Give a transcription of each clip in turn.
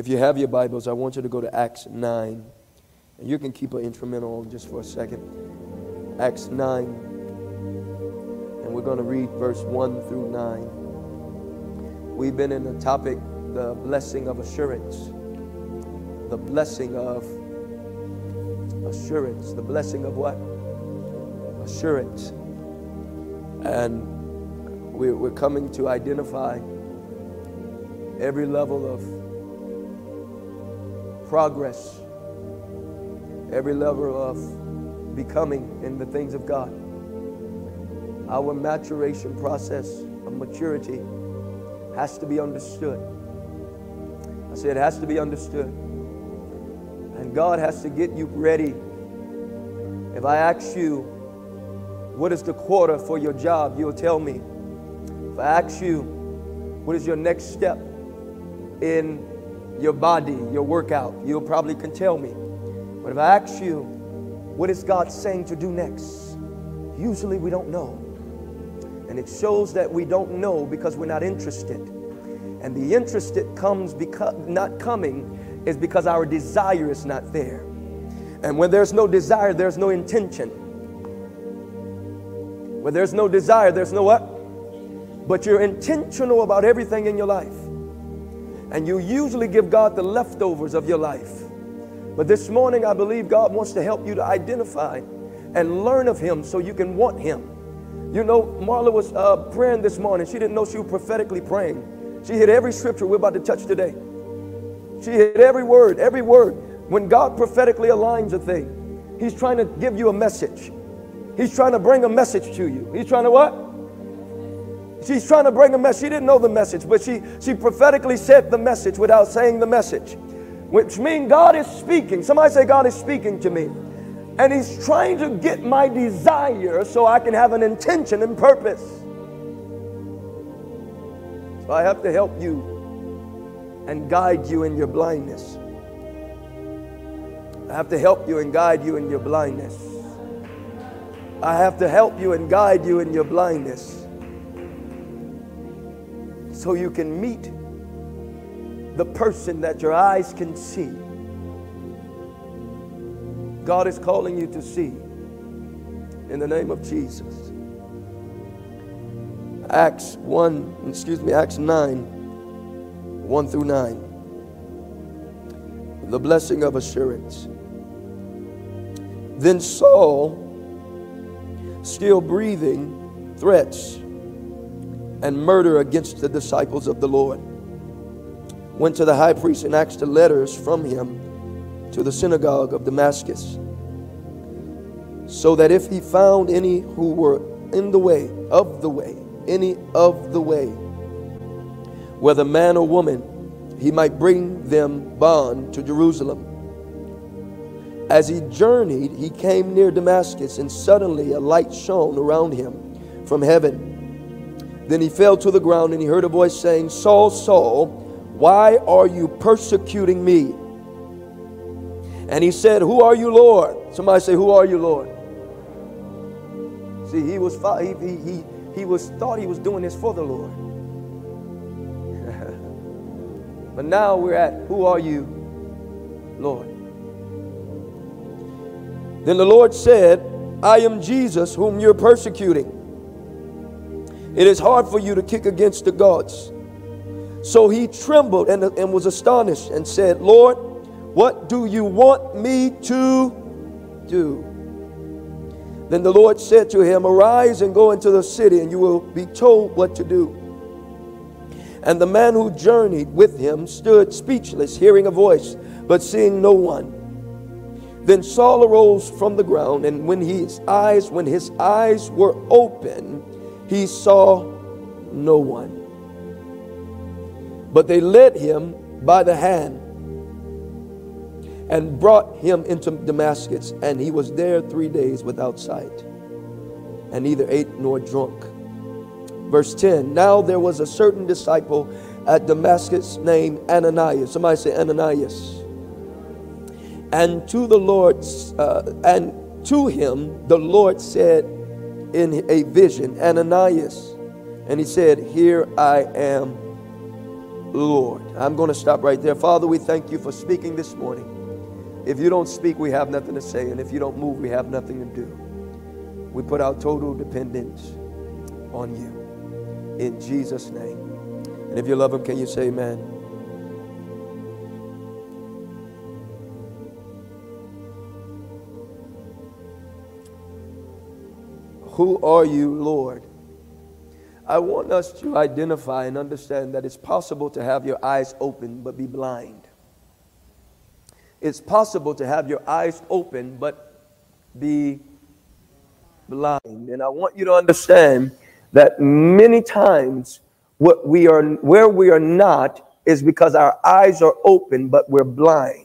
If you have your Bibles, I want you to go to Acts 9. And you can keep an instrumental just for a second. Acts 9. And we're going to read verse 1 through 9. We've been in the topic, the blessing of assurance. The blessing of assurance. The blessing of what? Assurance. And we're coming to identify every level of progress, every level of becoming in the things of God. Our maturation process of maturity has to be understood. I said it has to be understood. And God has to get you ready. If I ask you, what is the quarter for your job, you'll tell me. If I ask you, what is your next step in your body, your workout, you probably can tell me. But if I ask you, what is God saying to do next? Usually we don't know. And it shows that we don't know because we're not interested. And the interest that comes because not coming is because our desire is not there. And when there's no desire, there's no intention. Where there's no desire, there's no what? But you're intentional about everything in your life. And you usually give God the leftovers of your life. But this morning, I believe God wants to help you to identify and learn of Him so you can want Him. You know, Marla was uh, praying this morning. She didn't know she was prophetically praying. She hit every scripture we're about to touch today. She hit every word, every word. When God prophetically aligns a thing, He's trying to give you a message. He's trying to bring a message to you. He's trying to what? She's trying to bring a message. She didn't know the message, but she, she prophetically said the message without saying the message, which means God is speaking. Somebody say, God is speaking to me. And He's trying to get my desire so I can have an intention and purpose. So I have to help you and guide you in your blindness. I have to help you and guide you in your blindness. I have to help you and guide you in your blindness so you can meet the person that your eyes can see. God is calling you to see in the name of Jesus. Acts 1, excuse me, Acts 9, 1 through 9. The blessing of assurance. Then Saul, still breathing threats and murder against the disciples of the Lord. Went to the high priest and asked the letters from him to the synagogue of Damascus, so that if he found any who were in the way, of the way, any of the way, whether man or woman, he might bring them bond to Jerusalem. As he journeyed, he came near Damascus, and suddenly a light shone around him from heaven. Then he fell to the ground and he heard a voice saying, Saul, Saul, why are you persecuting me? And he said, Who are you, Lord? Somebody say, Who are you, Lord? See, he was he, he, he, he was thought he was doing this for the Lord. but now we're at who are you, Lord? Then the Lord said, I am Jesus whom you're persecuting. It is hard for you to kick against the goads. So he trembled and, and was astonished and said, Lord, what do you want me to do? Then the Lord said to him, Arise and go into the city, and you will be told what to do. And the man who journeyed with him stood speechless, hearing a voice, but seeing no one. Then Saul arose from the ground, and when his eyes, when his eyes were open, he saw no one. But they led him by the hand and brought him into Damascus, and he was there three days without sight, and neither ate nor drunk. Verse 10 Now there was a certain disciple at Damascus named Ananias. Somebody say Ananias. And to the Lord, uh, and to him the Lord said, in a vision, Ananias. And he said, Here I am, Lord. I'm going to stop right there. Father, we thank you for speaking this morning. If you don't speak, we have nothing to say. And if you don't move, we have nothing to do. We put our total dependence on you. In Jesus' name. And if you love him, can you say amen? Who are you, Lord? I want us to identify and understand that it's possible to have your eyes open but be blind. It's possible to have your eyes open but be blind. And I want you to understand that many times what we are where we are not is because our eyes are open but we're blind.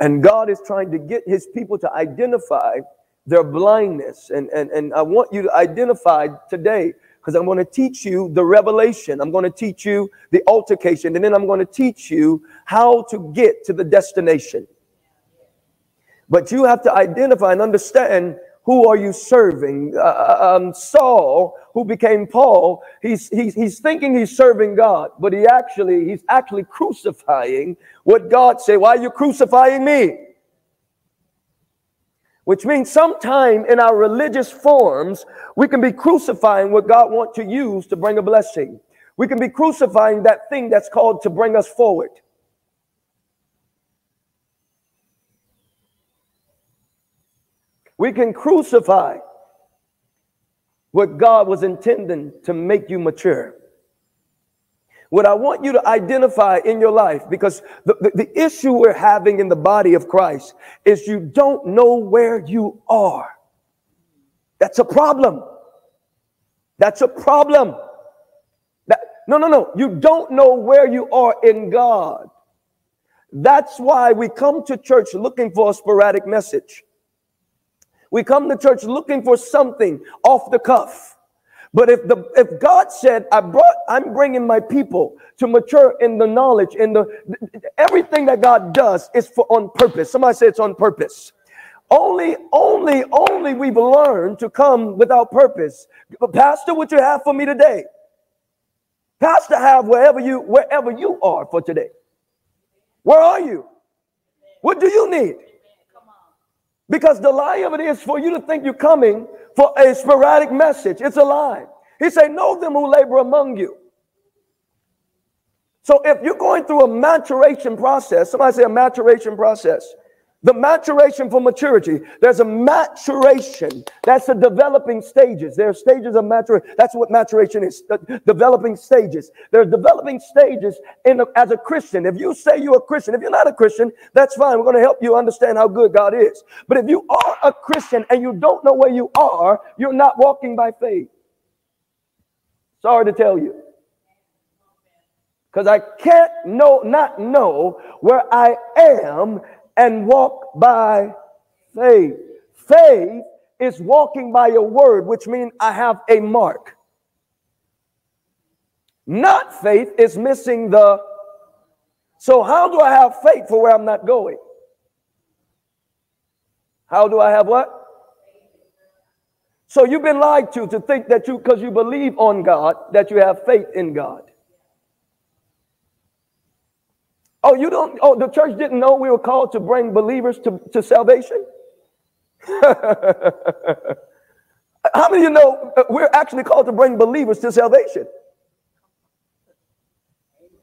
And God is trying to get his people to identify their blindness. And, and, and I want you to identify today because I'm going to teach you the revelation. I'm going to teach you the altercation. And then I'm going to teach you how to get to the destination. But you have to identify and understand who are you serving? Uh, uh, um, Saul, who became Paul, he's, he's, he's thinking he's serving God, but he actually, he's actually crucifying what God said. Why are you crucifying me? Which means sometime in our religious forms, we can be crucifying what God wants to use to bring a blessing. We can be crucifying that thing that's called to bring us forward. We can crucify what God was intending to make you mature. What I want you to identify in your life, because the, the, the, issue we're having in the body of Christ is you don't know where you are. That's a problem. That's a problem. That, no, no, no. You don't know where you are in God. That's why we come to church looking for a sporadic message. We come to church looking for something off the cuff. But if the if God said, I brought, I'm bringing my people to mature in the knowledge, in the everything that God does is for on purpose. Somebody say it's on purpose. Only, only, only we've learned to come without purpose. But Pastor, what you have for me today? Pastor, have wherever you wherever you are for today. Where are you? What do you need? Because the lie of it is for you to think you're coming for a sporadic message. It's a lie. He said, Know them who labor among you. So if you're going through a maturation process, somebody say a maturation process. The maturation for maturity. There's a maturation. That's the developing stages. There are stages of maturation. That's what maturation is. developing stages. There are developing stages in a, as a Christian. If you say you're a Christian, if you're not a Christian, that's fine. We're going to help you understand how good God is. But if you are a Christian and you don't know where you are, you're not walking by faith. Sorry to tell you. Because I can't know, not know where I am and walk by faith. Faith is walking by your word, which means I have a mark. Not faith is missing the. So, how do I have faith for where I'm not going? How do I have what? So you've been lied to to think that you, because you believe on God, that you have faith in God. Oh, you don't, oh, the church didn't know we were called to bring believers to, to salvation? How many of you know uh, we're actually called to bring believers to salvation?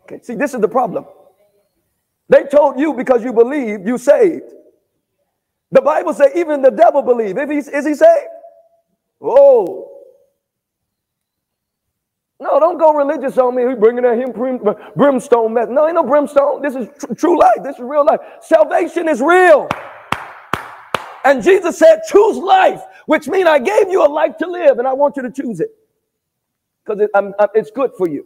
Okay, see, this is the problem. They told you because you believe, you saved. The Bible says even the devil believe. If he's, is he saved? Oh, no, don't go religious on me. We bringing that him brimstone mess. No, ain't no brimstone. This is tr- true life. This is real life. Salvation is real. And Jesus said, choose life, which means I gave you a life to live and I want you to choose it because it, it's good for you.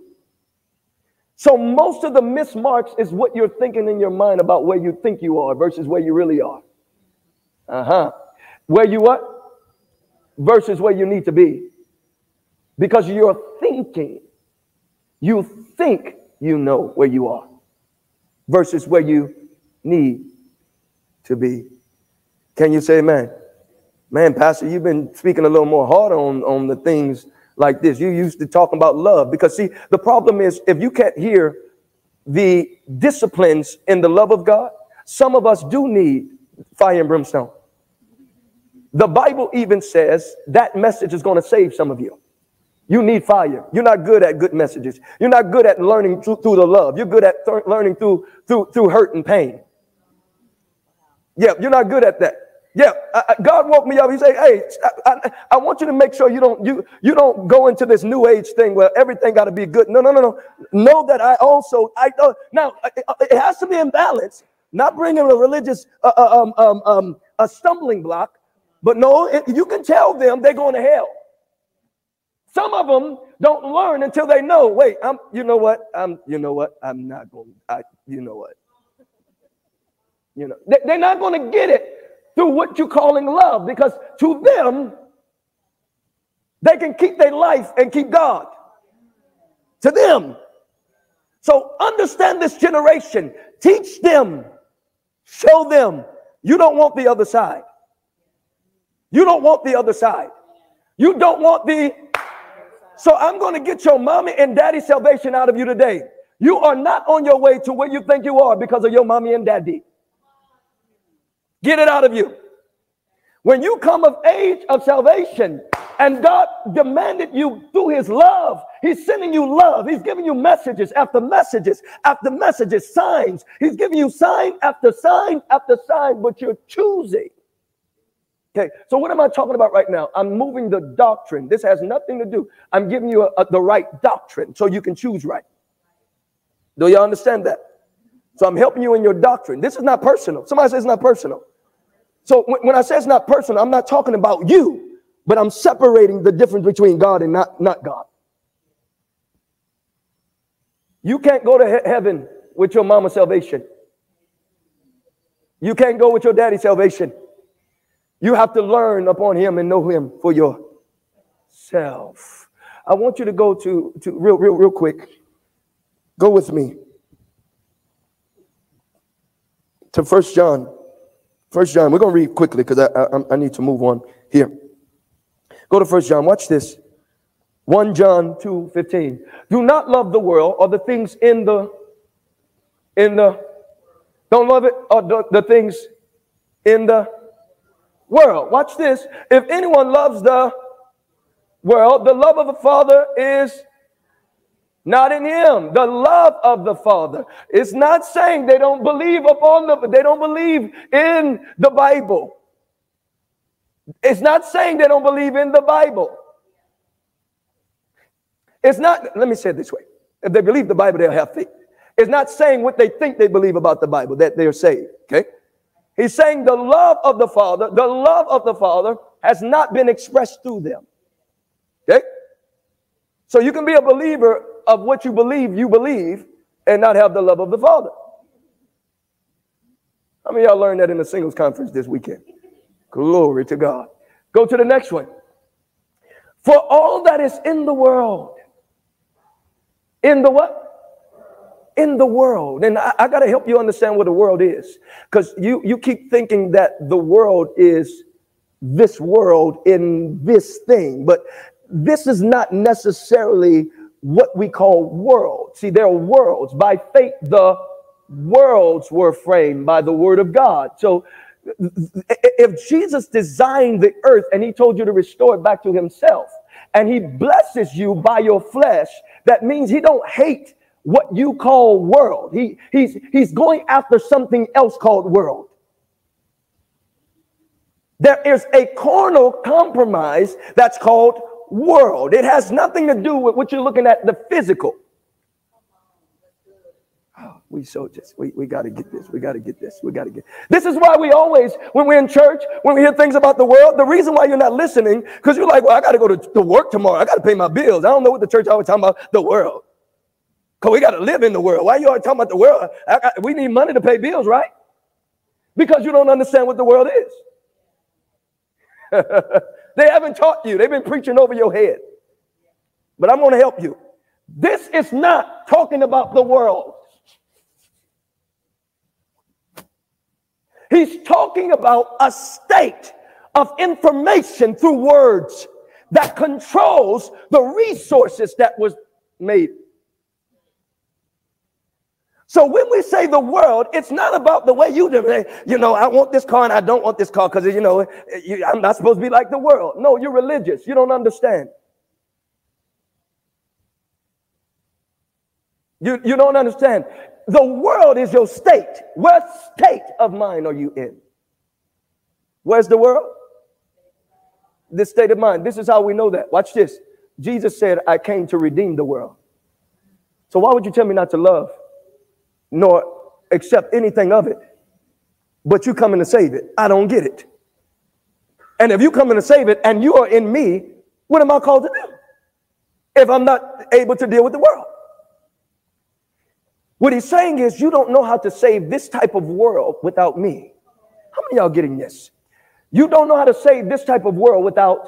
So most of the mismarks is what you're thinking in your mind about where you think you are versus where you really are. Uh-huh. Where you what? Versus where you need to be because you're thinking. You think you know where you are versus where you need to be. Can you say amen? Man, Pastor, you've been speaking a little more hard on, on the things like this. You used to talk about love because see, the problem is if you can't hear the disciplines in the love of God, some of us do need fire and brimstone. The Bible even says that message is going to save some of you. You need fire. You're not good at good messages. You're not good at learning through, through the love. You're good at th- learning through, through, through hurt and pain. Yeah, you're not good at that. Yeah, I, God woke me up. He said, "Hey, I, I, I, want you to make sure you don't you you don't go into this new age thing where everything got to be good. No, no, no, no. Know that I also I uh, now it has to be in balance. Not bringing a religious uh, uh, um, um, um, a stumbling block, but no, it, you can tell them they're going to hell. Some of them don't learn until they know. Wait, I'm. You know what? I'm. You know what? I'm not going. I. You know what? You know they, they're not going to get it through what you're calling love because to them, they can keep their life and keep God. To them. So understand this generation. Teach them. Show them. You don't want the other side. You don't want the other side. You don't want the. So I'm going to get your mommy and daddy salvation out of you today. You are not on your way to where you think you are because of your mommy and daddy. Get it out of you. When you come of age of salvation and God demanded you through his love, he's sending you love. He's giving you messages after messages after messages, signs. He's giving you sign after sign after sign, but you're choosing. Okay, so what am I talking about right now? I'm moving the doctrine. This has nothing to do. I'm giving you a, a, the right doctrine so you can choose right. Do you understand that? So I'm helping you in your doctrine. This is not personal. Somebody says it's not personal. So when I say it's not personal, I'm not talking about you, but I'm separating the difference between God and not, not God. You can't go to he- heaven with your mama's salvation. You can't go with your daddy's salvation. You have to learn upon him and know him for yourself. I want you to go to, to real, real, real quick. Go with me to First John First John, we're going to read quickly because I, I, I need to move on here. Go to First John, watch this. 1 John 2 15. Do not love the world or the things in the in the don't love it or the, the things in the world. Watch this. If anyone loves the world, the love of the Father is not in him. The love of the Father. It's not saying they don't believe upon the, they don't believe in the Bible. It's not saying they don't believe in the Bible. It's not, let me say it this way. If they believe the Bible, they'll have faith. It's not saying what they think they believe about the Bible, that they're saved. Okay? He's saying the love of the Father, the love of the Father has not been expressed through them. Okay? So you can be a believer of what you believe you believe and not have the love of the Father. How many y'all learned that in the singles conference this weekend? Glory to God. Go to the next one. For all that is in the world, in the what? In the world. And I, I got to help you understand what the world is. Because you, you keep thinking that the world is this world in this thing. But this is not necessarily what we call worlds. See, there are worlds. By faith, the worlds were framed by the word of God. So if Jesus designed the earth and he told you to restore it back to himself, and he blesses you by your flesh, that means he don't hate what you call world. He, he's, he's going after something else called world. There is a carnal compromise that's called world. It has nothing to do with what you're looking at, the physical. Oh, we so just we, we got to get this. We got to get this. We got to get. This is why we always, when we're in church, when we hear things about the world, the reason why you're not listening, because you're like, well, I got to go to, to work tomorrow. I got to pay my bills. I don't know what the church always talking about the world. Because we got to live in the world. Why you always talking about the world? Got, we need money to pay bills, right? Because you don't understand what the world is. They haven't taught you, they've been preaching over your head. But I'm going to help you. This is not talking about the world. He's talking about a state of information through words that controls the resources that was made. So when we say the world, it's not about the way you do it. You know, I want this car and I don't want this car because, you know, you, I'm not supposed to be like the world. No, you're religious. You don't understand. You, you don't understand. The world is your state. What state of mind are you in? Where's the world? This state of mind. This is how we know that. Watch this. Jesus said, I came to redeem the world. So why would you tell me not to love nor accept anything of it? But you coming to save it. I don't get it. And if you coming to save it and you are in me, what am I called to do? If I'm not able to deal with the world. What he's saying is, you don't know how to save this type of world without me. How many y'all getting this? You don't know how to save this type of world without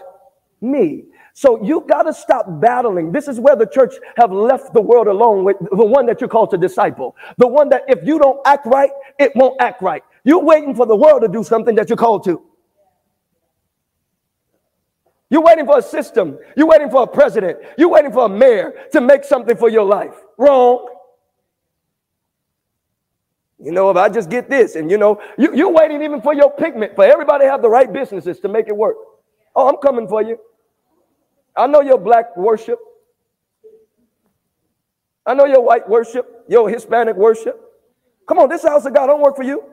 me. So you got to stop battling. This is where the church have left the world alone with the one that you're called to disciple. The one that if you don't act right, it won't act right. You're waiting for the world to do something that you're called to. You're waiting for a system. You're waiting for a president. You're waiting for a mayor to make something for your life. Wrong. You know, if I just get this, and you know, you, you're waiting even for your pigment, for everybody have the right businesses to make it work. Oh, I'm coming for you. I know your black worship. I know your white worship, your Hispanic worship. Come on, this house of God don't work for you.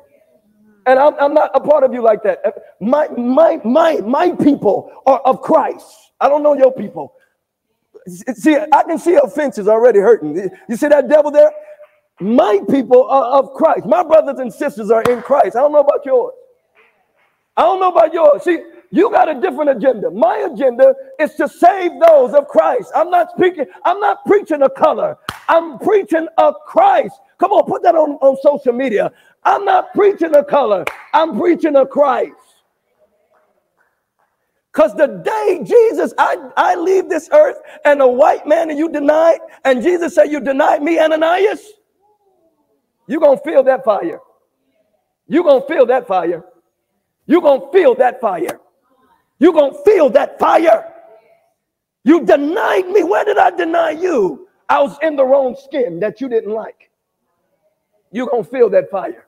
And I'm, I'm not a part of you like that. My, my, my, my people are of Christ. I don't know your people. See, I can see offenses already hurting. You see that devil there? My people are of Christ. My brothers and sisters are in Christ. I don't know about yours. I don't know about yours. See, you got a different agenda. My agenda is to save those of Christ. I'm not speaking, I'm not preaching a color. I'm preaching a Christ. Come on, put that on, on social media. I'm not preaching a color. I'm preaching a Christ. Because the day Jesus, I, I leave this earth and a white man and you denied, and Jesus said, You denied me, Ananias. You're going to feel that fire. You're going to feel that fire. You're going to feel that fire. You're going to feel that fire. You denied me. Where did I deny you? I was in the wrong skin that you didn't like. You're going to feel that fire.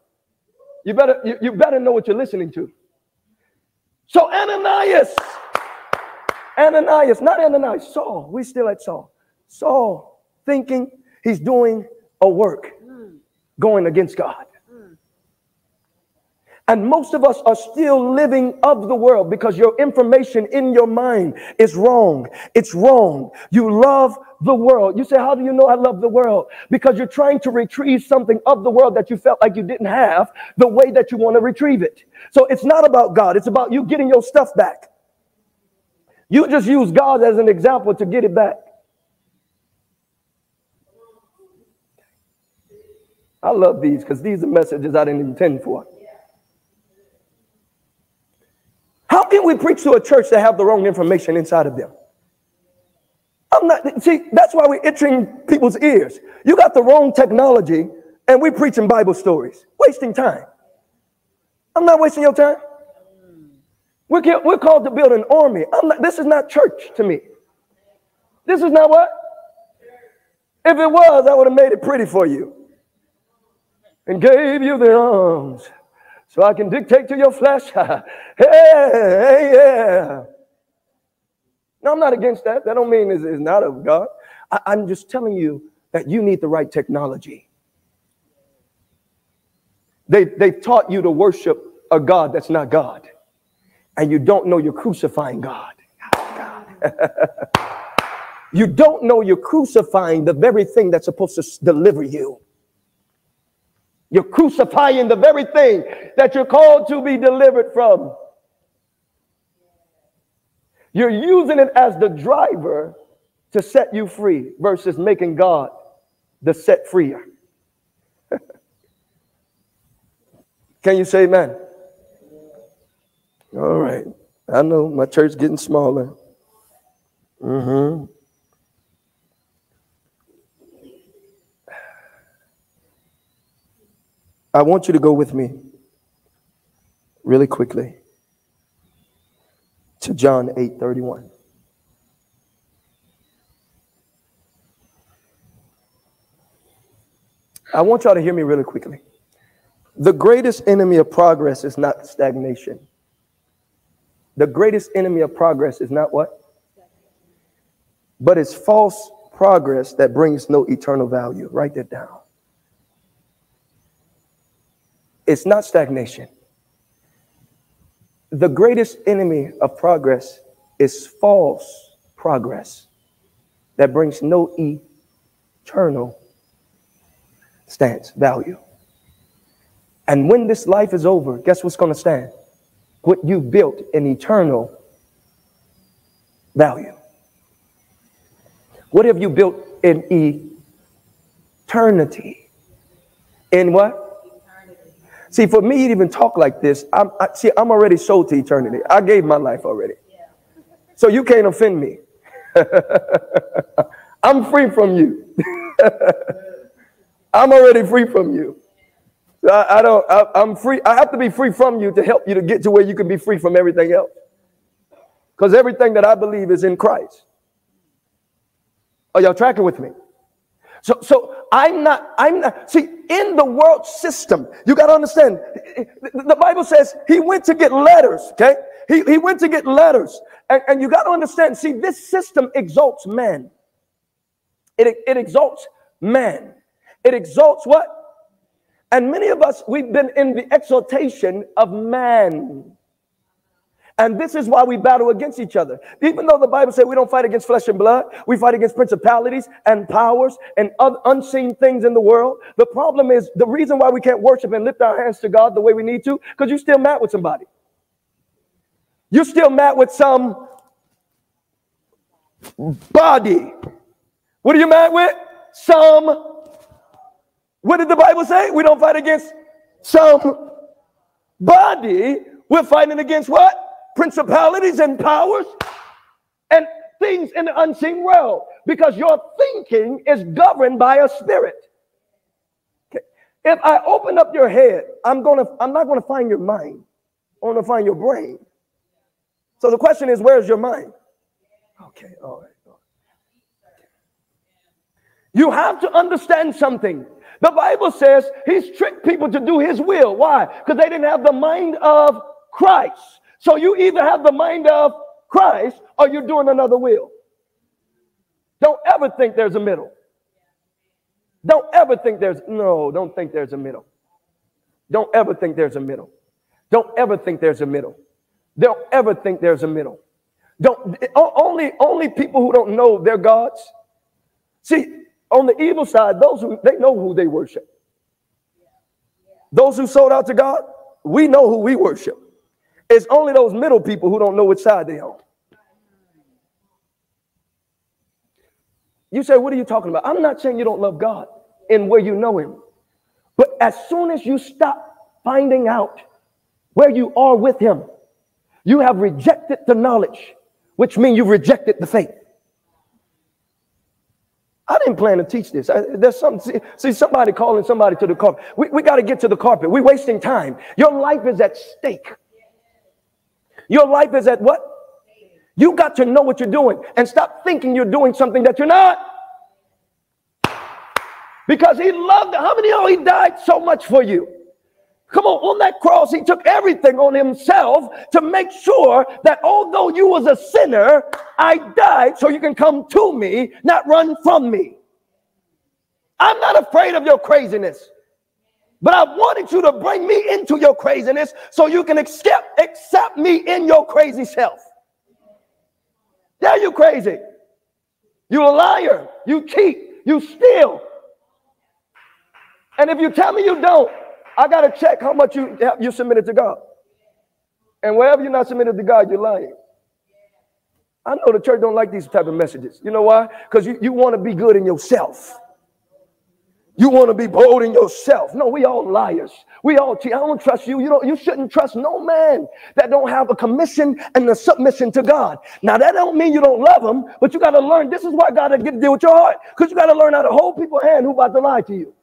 You better, you, you better know what you're listening to. So Ananias, Ananias, not Ananias, Saul, we still at Saul. Saul thinking he's doing a work going against God. And most of us are still living of the world because your information in your mind is wrong. It's wrong. You love the world. You say, How do you know I love the world? Because you're trying to retrieve something of the world that you felt like you didn't have the way that you want to retrieve it. So it's not about God, it's about you getting your stuff back. You just use God as an example to get it back. I love these because these are messages I didn't intend for. How can we preach to a church that have the wrong information inside of them? I'm not, see, that's why we're itching people's ears. You got the wrong technology and we're preaching Bible stories, wasting time. I'm not wasting your time. We're, we're called to build an army. Not, this is not church to me. This is not what? If it was, I would have made it pretty for you and gave you the arms so I can dictate to your flesh. hey, yeah. No, I'm not against that. That don't mean it's, it's not of God. I, I'm just telling you that you need the right technology. They, they've taught you to worship a God that's not God. And you don't know you're crucifying God. God. you don't know you're crucifying the very thing that's supposed to deliver you. You're crucifying the very thing that you're called to be delivered from. You're using it as the driver to set you free versus making God the set freer. Can you say amen? All right. I know my church getting smaller. Mm-hmm. I want you to go with me really quickly to John 8 31. I want y'all to hear me really quickly. The greatest enemy of progress is not stagnation. The greatest enemy of progress is not what? But it's false progress that brings no eternal value. Write that down. It's not stagnation. The greatest enemy of progress is false progress that brings no eternal stance value. And when this life is over, guess what's going to stand? What you built in eternal value. What have you built in eternity? In what? See, for me to even talk like this, I'm, I, see, I'm already sold to eternity. I gave my life already. So you can't offend me. I'm free from you. I'm already free from you. I, I don't, I, I'm free. I have to be free from you to help you to get to where you can be free from everything else. Because everything that I believe is in Christ. Are y'all tracking with me? So, so I'm not, I'm not, see, in the world system, you got to understand, the Bible says he went to get letters, okay? He, he went to get letters. And, and you got to understand, see, this system exalts man. It, it exalts man. It exalts what? And many of us, we've been in the exaltation of man. And this is why we battle against each other. Even though the Bible says we don't fight against flesh and blood, we fight against principalities and powers and unseen things in the world. The problem is the reason why we can't worship and lift our hands to God the way we need to, because you're still mad with somebody. You're still mad with some body. What are you mad with? Some. What did the Bible say? We don't fight against some body. We're fighting against what? Principalities and powers and things in the unseen world because your thinking is governed by a spirit. Okay. If I open up your head, I'm gonna I'm not gonna find your mind. I'm gonna find your brain. So the question is, where's your mind? Okay, all right. You have to understand something. The Bible says he's tricked people to do his will. Why? Because they didn't have the mind of Christ. So you either have the mind of Christ or you're doing another will. Don't ever think there's a middle. Don't ever think there's, no, don't think there's a middle. Don't ever think there's a middle. Don't ever think there's a middle. Don't ever think there's a middle. Don't only only people who don't know their gods. See, on the evil side, those who they know who they worship. Those who sold out to God, we know who we worship. It's only those middle people who don't know which side they on. You say, What are you talking about? I'm not saying you don't love God in where you know Him. But as soon as you stop finding out where you are with Him, you have rejected the knowledge, which means you've rejected the faith. I didn't plan to teach this. I, there's some see, see, somebody calling somebody to the carpet. We, we got to get to the carpet. We're wasting time. Your life is at stake. Your life is at what? You got to know what you're doing and stop thinking you're doing something that you're not. Because he loved, how many of he died so much for you? Come on, on that cross, he took everything on himself to make sure that although you was a sinner, I died so you can come to me, not run from me. I'm not afraid of your craziness. But I wanted you to bring me into your craziness so you can accept, accept me in your crazy self. Yeah, you crazy. You a liar. You cheat. You steal. And if you tell me you don't, I got to check how much you, you submitted to God. And wherever you're not submitted to God, you're lying. I know the church don't like these type of messages. You know why? Because you, you want to be good in yourself. You want to be bold in yourself. No, we all liars. We all cheat. I don't trust you. You don't you shouldn't trust no man that don't have a commission and a submission to God. Now that don't mean you don't love them, but you got to learn. This is why God to get to deal with your heart. Because you got to learn how to hold people hand who about to lie to you.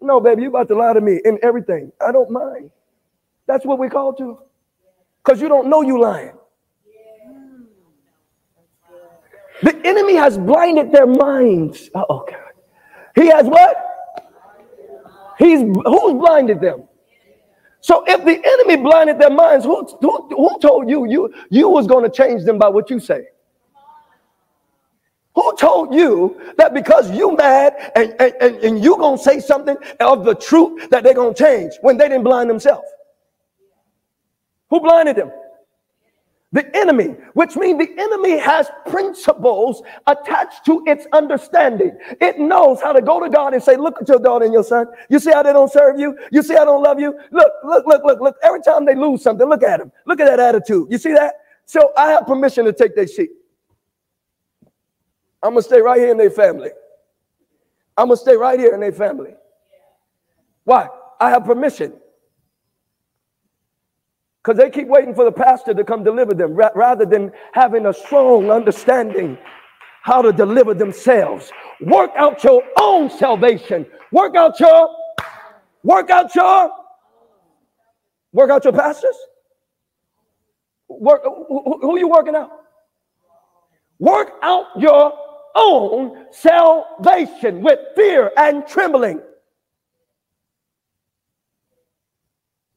No, baby, you about to lie to me in everything. I don't mind. That's what we call to. Because you don't know you lying. The enemy has blinded their minds. Oh, God. He has what? He's who's blinded them? So if the enemy blinded their minds, who, who, who told you you you was going to change them by what you say? Who told you that because you mad and, and, and, and you gonna say something of the truth that they're gonna change when they didn't blind themselves? Who blinded them? The enemy, which means the enemy has principles attached to its understanding. It knows how to go to God and say, Look at your daughter and your son. You see how they don't serve you? You see how they don't love you? Look, look, look, look, look. Every time they lose something, look at them. Look at that attitude. You see that? So I have permission to take their seat. I'm going to stay right here in their family. I'm going to stay right here in their family. Why? I have permission. Because they keep waiting for the pastor to come deliver them ra- rather than having a strong understanding how to deliver themselves. Work out your own salvation. Work out your, work out your, work out your pastors. Work, who, who you working out? Work out your own salvation with fear and trembling.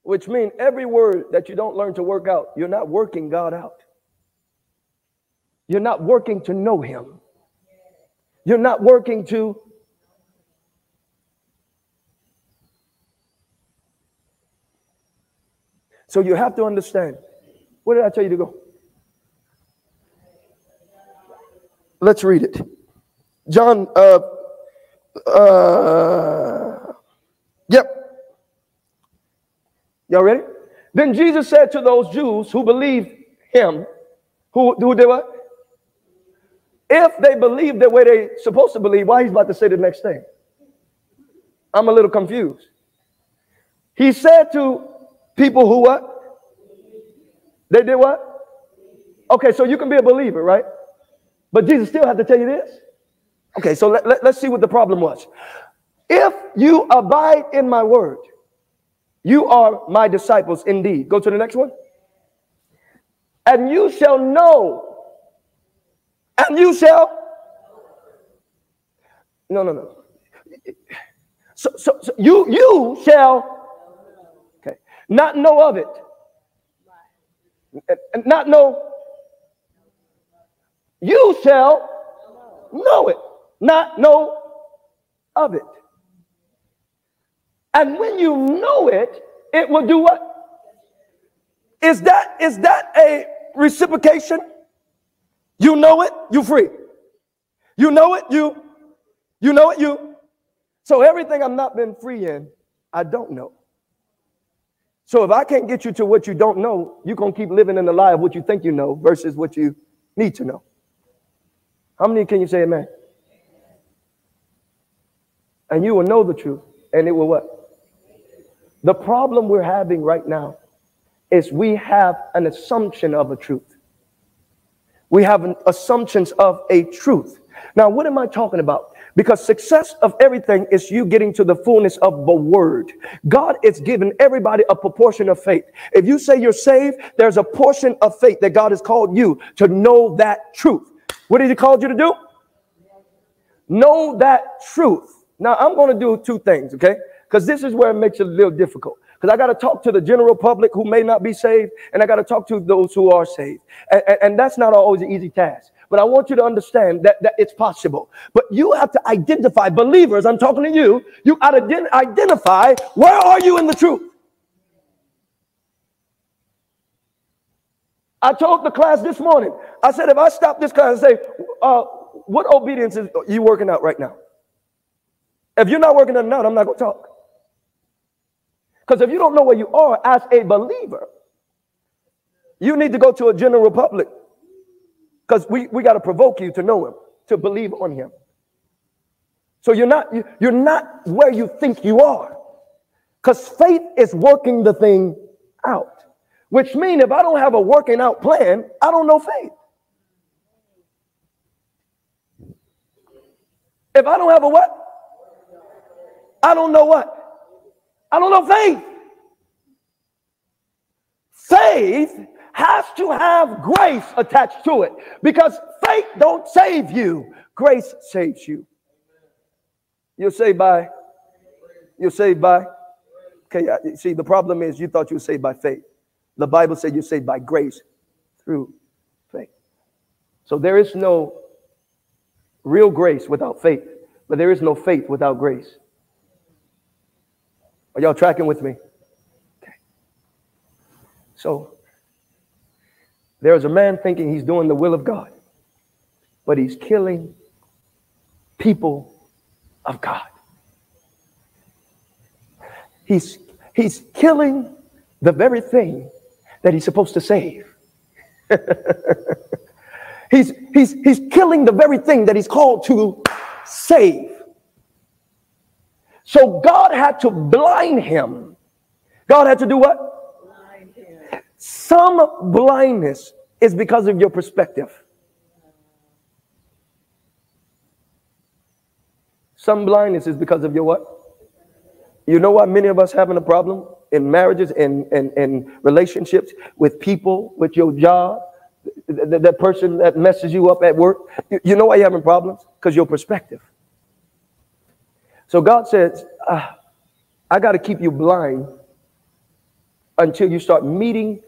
Which means every word that you don't learn to work out, you're not working God out. You're not working to know Him. You're not working to. So you have to understand. Where did I tell you to go? Let's read it. John, uh, uh, Y'all ready? Then Jesus said to those Jews who believed him, who, who did what? If they believe the way they supposed to believe, why he's about to say the next thing? I'm a little confused. He said to people who what? They did what? Okay, so you can be a believer, right? But Jesus still had to tell you this. Okay, so let, let, let's see what the problem was. If you abide in my word, you are my disciples indeed. Go to the next one. And you shall know. And you shall. No, no, no. So, so, so you you shall okay not know of it. And not know you shall know it, not know of it. And when you know it, it will do what? Is that is that a reciprocation? You know it, you free. You know it, you you know it, you. So everything I've not been free in, I don't know. So if I can't get you to what you don't know, you're gonna keep living in the lie of what you think you know versus what you need to know. How many can you say amen? And you will know the truth, and it will what? The problem we're having right now is we have an assumption of a truth. We have an assumptions of a truth. Now, what am I talking about? Because success of everything is you getting to the fullness of the word. God is giving everybody a proportion of faith. If you say you're saved, there's a portion of faith that God has called you to know that truth. What did he called you to do? Know that truth. Now I'm going to do two things, okay? Because this is where it makes it a little difficult. Because I got to talk to the general public who may not be saved, and I got to talk to those who are saved. And, and, and that's not always an easy task. But I want you to understand that, that it's possible. But you have to identify believers. I'm talking to you. You got to identify where are you in the truth. I told the class this morning, I said, if I stop this class and say, uh, what obedience is you working out right now? If you're not working out, I'm not going to talk. Because if you don't know where you are as a believer, you need to go to a general public. Because we, we got to provoke you to know him, to believe on him. So you're not, you're not where you think you are. Because faith is working the thing out. Which means if I don't have a working out plan, I don't know faith. If I don't have a what? I don't know what? I don't know faith. Faith has to have grace attached to it because faith don't save you. Grace saves you. You're saved by You're saved by. Okay, uh, see, the problem is you thought you were saved by faith. The Bible said you're saved by grace through faith. So there is no real grace without faith, but there is no faith without grace. Are y'all tracking with me? Okay. So there's a man thinking he's doing the will of God, but he's killing people of God. He's, he's killing the very thing that he's supposed to save. he's, he's, he's killing the very thing that he's called to save. So God had to blind him. God had to do what? Some blindness is because of your perspective. Some blindness is because of your what? You know why many of us having a problem in marriages and, and, and relationships with people, with your job, that, that person that messes you up at work. You, you know why you're having problems? Because your perspective. So God says, ah, I got to keep you blind until you start meeting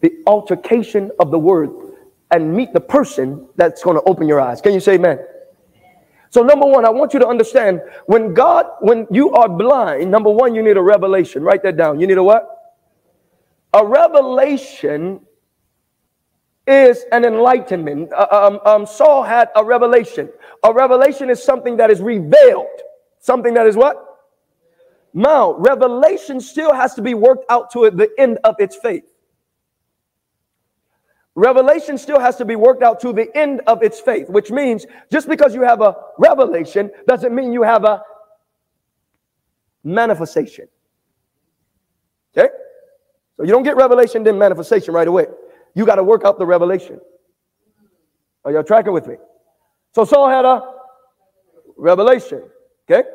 the altercation of the word and meet the person that's going to open your eyes. Can you say amen? So, number one, I want you to understand when God, when you are blind, number one, you need a revelation. Write that down. You need a what? A revelation is an enlightenment. Uh, um, um, Saul had a revelation. A revelation is something that is revealed. Something that is what? Now, revelation still has to be worked out to the end of its faith. Revelation still has to be worked out to the end of its faith, which means just because you have a revelation doesn't mean you have a manifestation. Okay? So you don't get revelation, then manifestation right away. You got to work out the revelation. Are y'all tracking with me? So Saul had a revelation. Okay?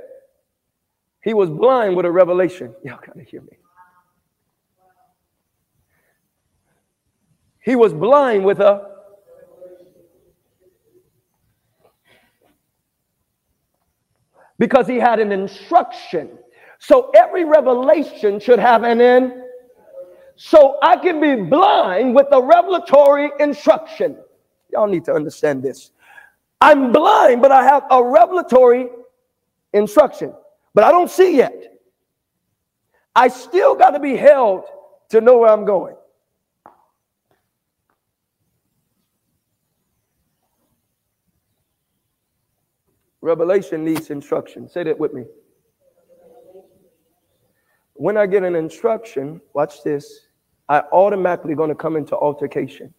He was blind with a revelation. Y'all gotta hear me. He was blind with a because he had an instruction. So every revelation should have an end. So I can be blind with a revelatory instruction. Y'all need to understand this. I'm blind, but I have a revelatory instruction, but I don't see yet. I still got to be held to know where I'm going. Revelation needs instruction. Say that with me. When I get an instruction, watch this, I automatically going to come into altercation.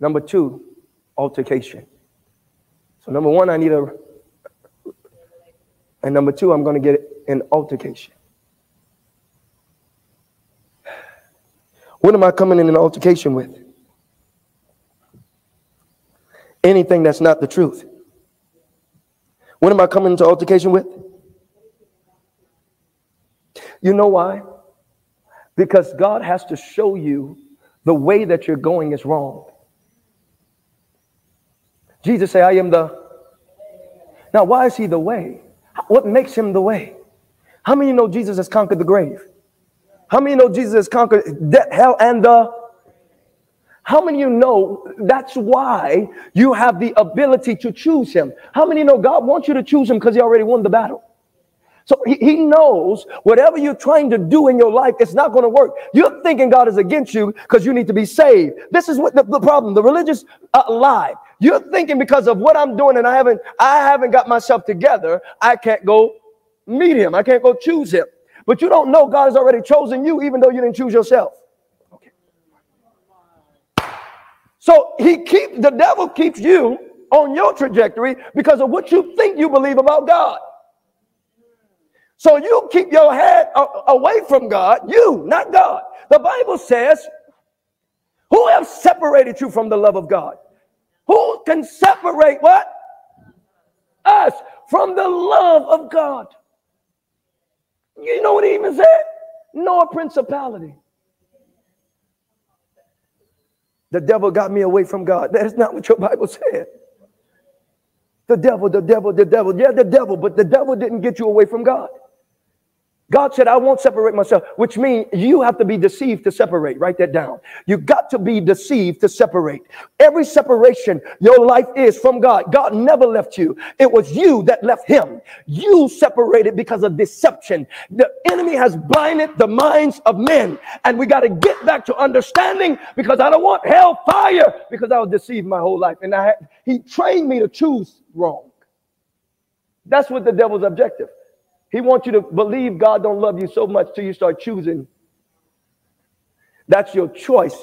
Number two, altercation. So number one, I need a, and number two, I'm going to get an altercation. What am I coming in an altercation with? Anything that's not the truth. What am I coming into altercation with? You know why? Because God has to show you the way that you're going is wrong. Jesus say, I am the. Now, why is he the way? What makes him the way? How many know Jesus has conquered the grave? How many know Jesus has conquered death, hell, and the how many you know that's why you have the ability to choose him? How many know God wants you to choose him because he already won the battle? So he, he knows whatever you're trying to do in your life, it's not going to work. You're thinking God is against you because you need to be saved. This is what the, the problem, the religious uh, lie. You're thinking because of what I'm doing and I haven't, I haven't got myself together, I can't go meet him. I can't go choose him. But you don't know God has already chosen you even though you didn't choose yourself. Okay. So he keep the devil keeps you on your trajectory because of what you think you believe about God. So you keep your head away from God, you, not God. The Bible says, who have separated you from the love of God? Who can separate what? Us from the love of God. You know what he even said? No principality. The devil got me away from God. That is not what your Bible said. The devil, the devil, the devil. Yeah, the devil, but the devil didn't get you away from God. God said, I won't separate myself, which means you have to be deceived to separate. Write that down. You got to be deceived to separate. Every separation your life is from God, God never left you. It was you that left him. You separated because of deception. The enemy has blinded the minds of men, and we got to get back to understanding because I don't want hell fire because I was deceived my whole life. And I he trained me to choose wrong. That's what the devil's objective. He wants you to believe God don't love you so much till you start choosing. That's your choice.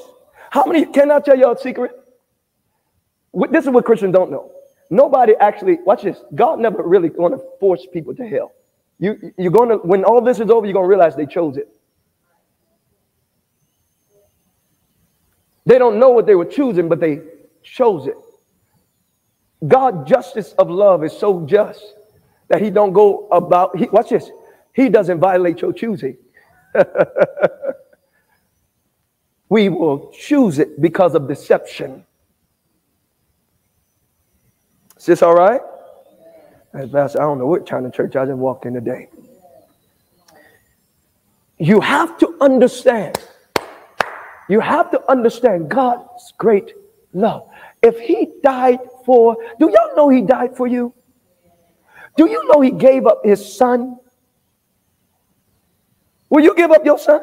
How many, can I tell y'all a secret? This is what Christians don't know. Nobody actually, watch this. God never really want to force people to hell. You, you're going to, when all this is over, you're going to realize they chose it. They don't know what they were choosing, but they chose it. God justice of love is so just that he don't go about, he, watch this, he doesn't violate your choosing. we will choose it because of deception. Is this all right? Pastor, I don't know what China church I just walked in today. You have to understand. You have to understand God's great love. If He died for, do y'all know He died for you? Do you know he gave up his son? Will you give up your son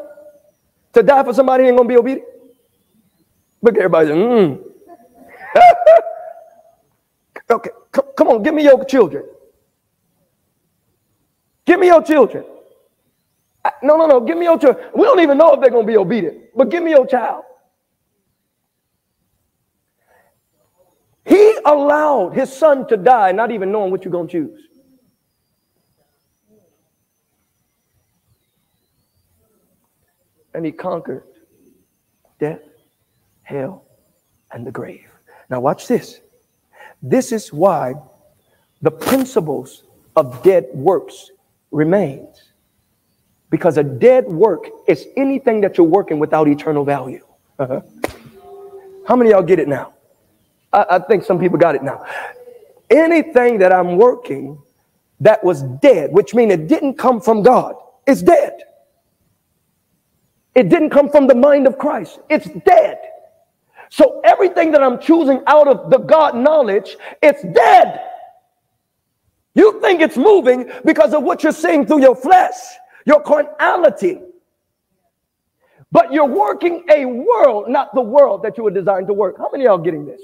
to die for somebody who ain't gonna be obedient? Look, everybody, mm. okay, come, come on, give me your children. Give me your children. No, no, no, give me your children. We don't even know if they're gonna be obedient, but give me your child. He allowed his son to die, not even knowing what you're gonna choose. And he conquered death, hell, and the grave. Now, watch this. This is why the principles of dead works remains. Because a dead work is anything that you're working without eternal value. Uh-huh. How many y'all get it now? I, I think some people got it now. Anything that I'm working that was dead, which means it didn't come from God, is dead. It didn't come from the mind of Christ. It's dead. So everything that I'm choosing out of the God knowledge, it's dead. You think it's moving because of what you're seeing through your flesh, your carnality. But you're working a world, not the world that you were designed to work. How many y'all getting this?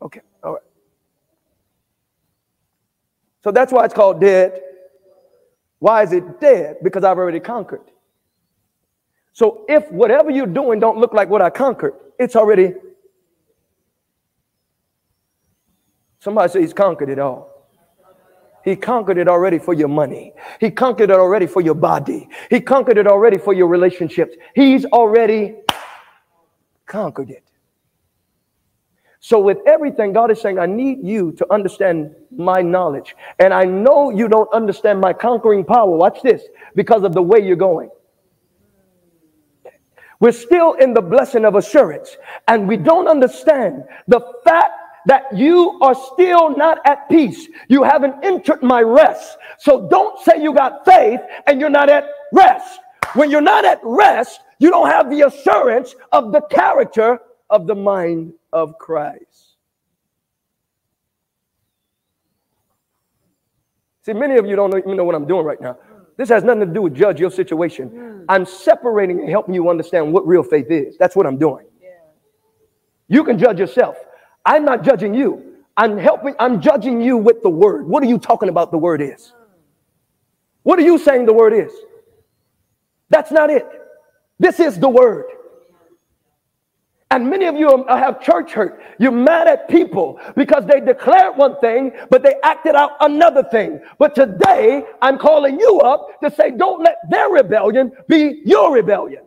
Okay, all right. So that's why it's called dead. Why is it dead? Because I've already conquered. So if whatever you're doing don't look like what I conquered, it's already. Somebody say he's conquered it all. He conquered it already for your money. He conquered it already for your body. He conquered it already for your relationships. He's already conquered it. So, with everything, God is saying, I need you to understand my knowledge. And I know you don't understand my conquering power. Watch this because of the way you're going. We're still in the blessing of assurance, and we don't understand the fact that you are still not at peace. You haven't entered my rest. So don't say you got faith and you're not at rest. When you're not at rest, you don't have the assurance of the character of the mind of Christ. See, many of you don't even know what I'm doing right now. This has nothing to do with judge your situation. Mm. I'm separating and helping you understand what real faith is. That's what I'm doing. Yeah. You can judge yourself. I'm not judging you. I'm helping, I'm judging you with the word. What are you talking about the word is? What are you saying the word is? That's not it. This is the word. And many of you have church hurt. You're mad at people because they declared one thing, but they acted out another thing. But today, I'm calling you up to say, don't let their rebellion be your rebellion.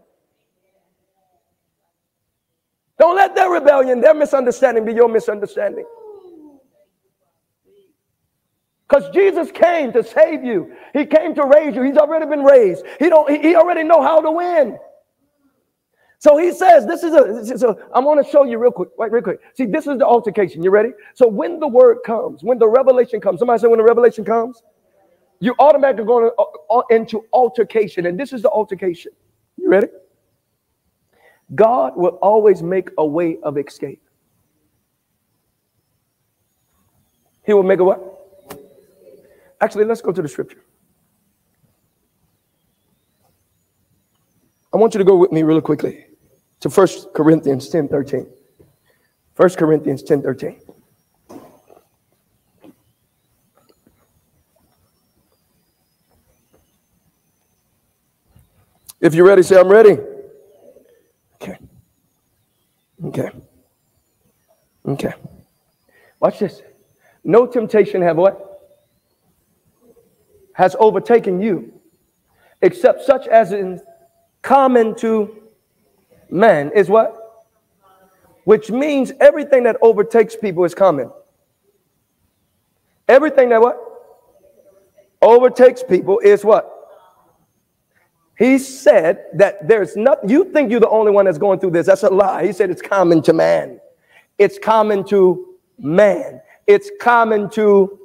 Don't let their rebellion, their misunderstanding be your misunderstanding. Because Jesus came to save you. He came to raise you. He's already been raised. He don't he already know how to win. So he says, this is a, so I want to show you real quick, right, real quick. See, this is the altercation. You ready? So when the word comes, when the revelation comes, somebody say when the revelation comes, you automatically going uh, into altercation. And this is the altercation. You ready? God will always make a way of escape. He will make a what? Actually, let's go to the scripture. I want you to go with me really quickly to 1 Corinthians 10 13. 1 Corinthians 10 13. If you're ready, say, I'm ready. Okay. Okay. Okay. Watch this. No temptation have what? Has overtaken you, except such as is common to man. Is what? Which means everything that overtakes people is common. Everything that what? Overtakes people is what? He said that there's not, you think you're the only one that's going through this. That's a lie. He said it's common to man. It's common to man. It's common to,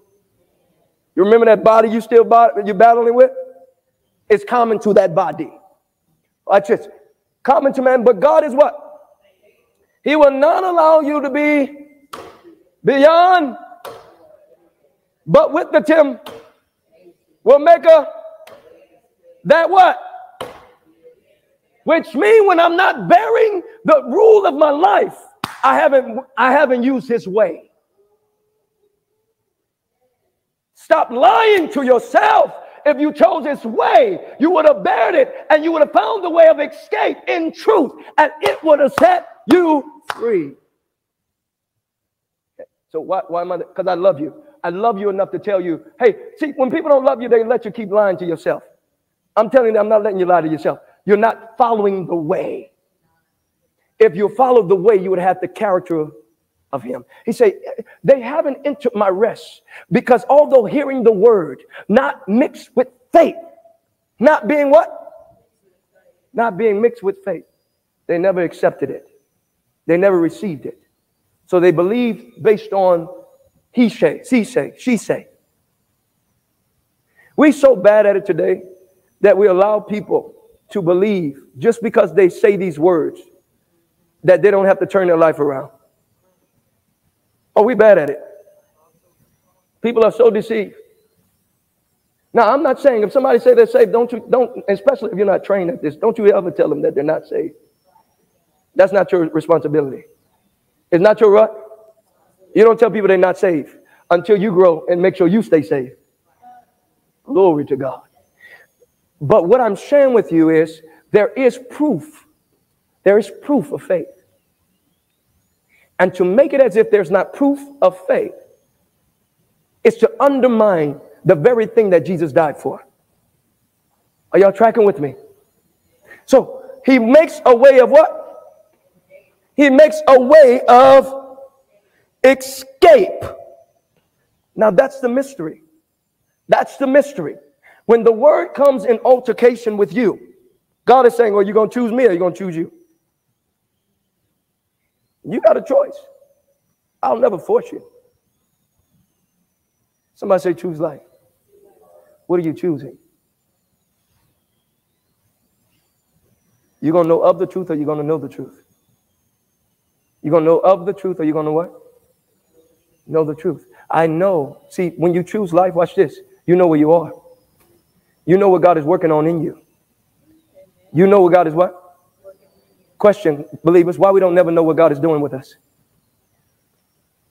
you remember that body you still you're battling with? It's common to that body. Watch this. Common to man, but God is what? He will not allow you to be beyond, but with the Tim will make a that what? Which means when I'm not bearing the rule of my life, I haven't I haven't used his way. Stop lying to yourself. If you chose his way, you would have bared it and you would have found the way of escape in truth, and it would have set you free. So why, why am I? Because I love you. I love you enough to tell you, hey, see, when people don't love you, they let you keep lying to yourself. I'm telling you, I'm not letting you lie to yourself. You're not following the way. If you followed the way, you would have the character of him. He said, They haven't entered my rest because although hearing the word, not mixed with faith, not being what? Not being mixed with faith, they never accepted it. They never received it. So they believe based on he say, she say, she say. We so bad at it today that we allow people to believe just because they say these words that they don't have to turn their life around. Oh, we bad at it. People are so deceived. Now, I'm not saying if somebody say they're saved, don't you don't, especially if you're not trained at this, don't you ever tell them that they're not saved. That's not your responsibility. It's not your right. You don't tell people they're not saved until you grow and make sure you stay safe. Glory to God. But what I'm sharing with you is there is proof. There is proof of faith. And to make it as if there's not proof of faith is to undermine the very thing that Jesus died for. Are y'all tracking with me? So he makes a way of what? He makes a way of escape. Now that's the mystery. That's the mystery. When the word comes in altercation with you, God is saying, Well, you're going to choose me or are you're going to choose you. You got a choice. I'll never force you. Somebody say, Choose life. What are you choosing? You're going to know of the truth or you're going to know the truth? You're going to know of the truth or you're going to what? Know the truth. I know. See, when you choose life, watch this. You know where you are. You know what God is working on in you. You know what God is what? Question, believers, why we don't never know what God is doing with us?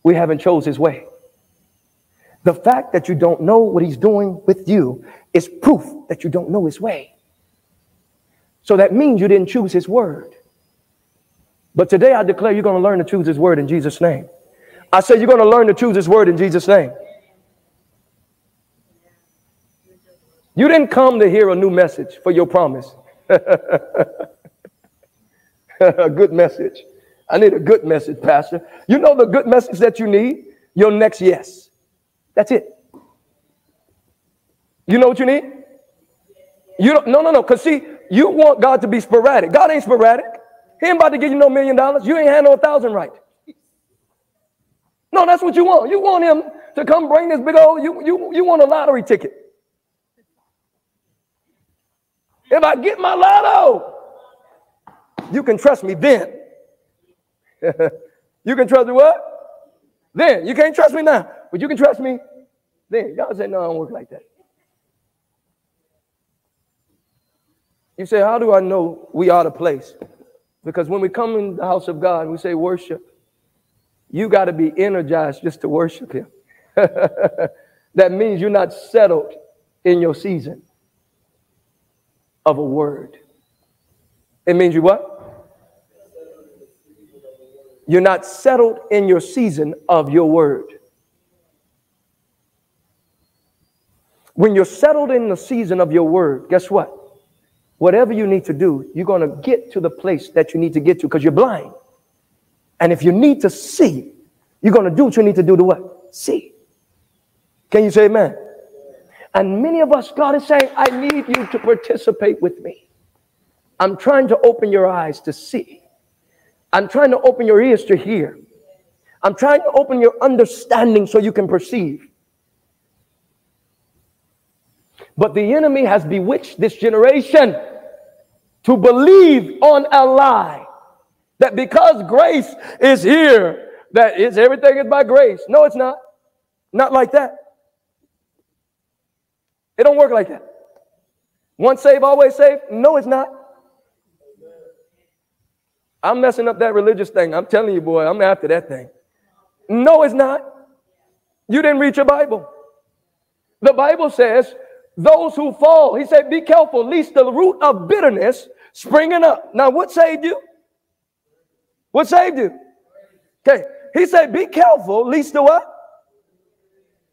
We haven't chose his way. The fact that you don't know what he's doing with you is proof that you don't know his way. So that means you didn't choose his word. But today I declare you're going to learn to choose his word in Jesus' name. I say you're going to learn to choose his word in Jesus' name. You didn't come to hear a new message for your promise. a good message. I need a good message, Pastor. You know the good message that you need? Your next yes. That's it. You know what you need? You don't, no, no, no. Because see, you want God to be sporadic. God ain't sporadic. He ain't about to give you no million dollars. You ain't had no thousand right. No, that's what you want. You want him to come bring this big old, you, you, you want a lottery ticket. If I get my lotto, you can trust me then. you can trust me what? Then. You can't trust me now, but you can trust me then. God said, no, I don't work like that. You say, how do I know we are the place? Because when we come in the house of God we say worship, you got to be energized just to worship Him. that means you're not settled in your season of a word. It means you what? You're not settled in your season of your word. When you're settled in the season of your word, guess what? Whatever you need to do, you're going to get to the place that you need to get to because you're blind. And if you need to see, you're going to do what you need to do to what? See. Can you say amen? And many of us, God is saying, I need you to participate with me. I'm trying to open your eyes to see. I'm trying to open your ears to hear. I'm trying to open your understanding so you can perceive. But the enemy has bewitched this generation to believe on a lie that because grace is here, that is everything is by grace. No, it's not. Not like that. It don't work like that. Once saved, always saved? No, it's not. I'm messing up that religious thing. I'm telling you, boy, I'm after that thing. No, it's not. You didn't read your Bible. The Bible says, those who fall, he said, be careful, lest the root of bitterness springing up. Now, what saved you? What saved you? Okay, he said, be careful, lest the what?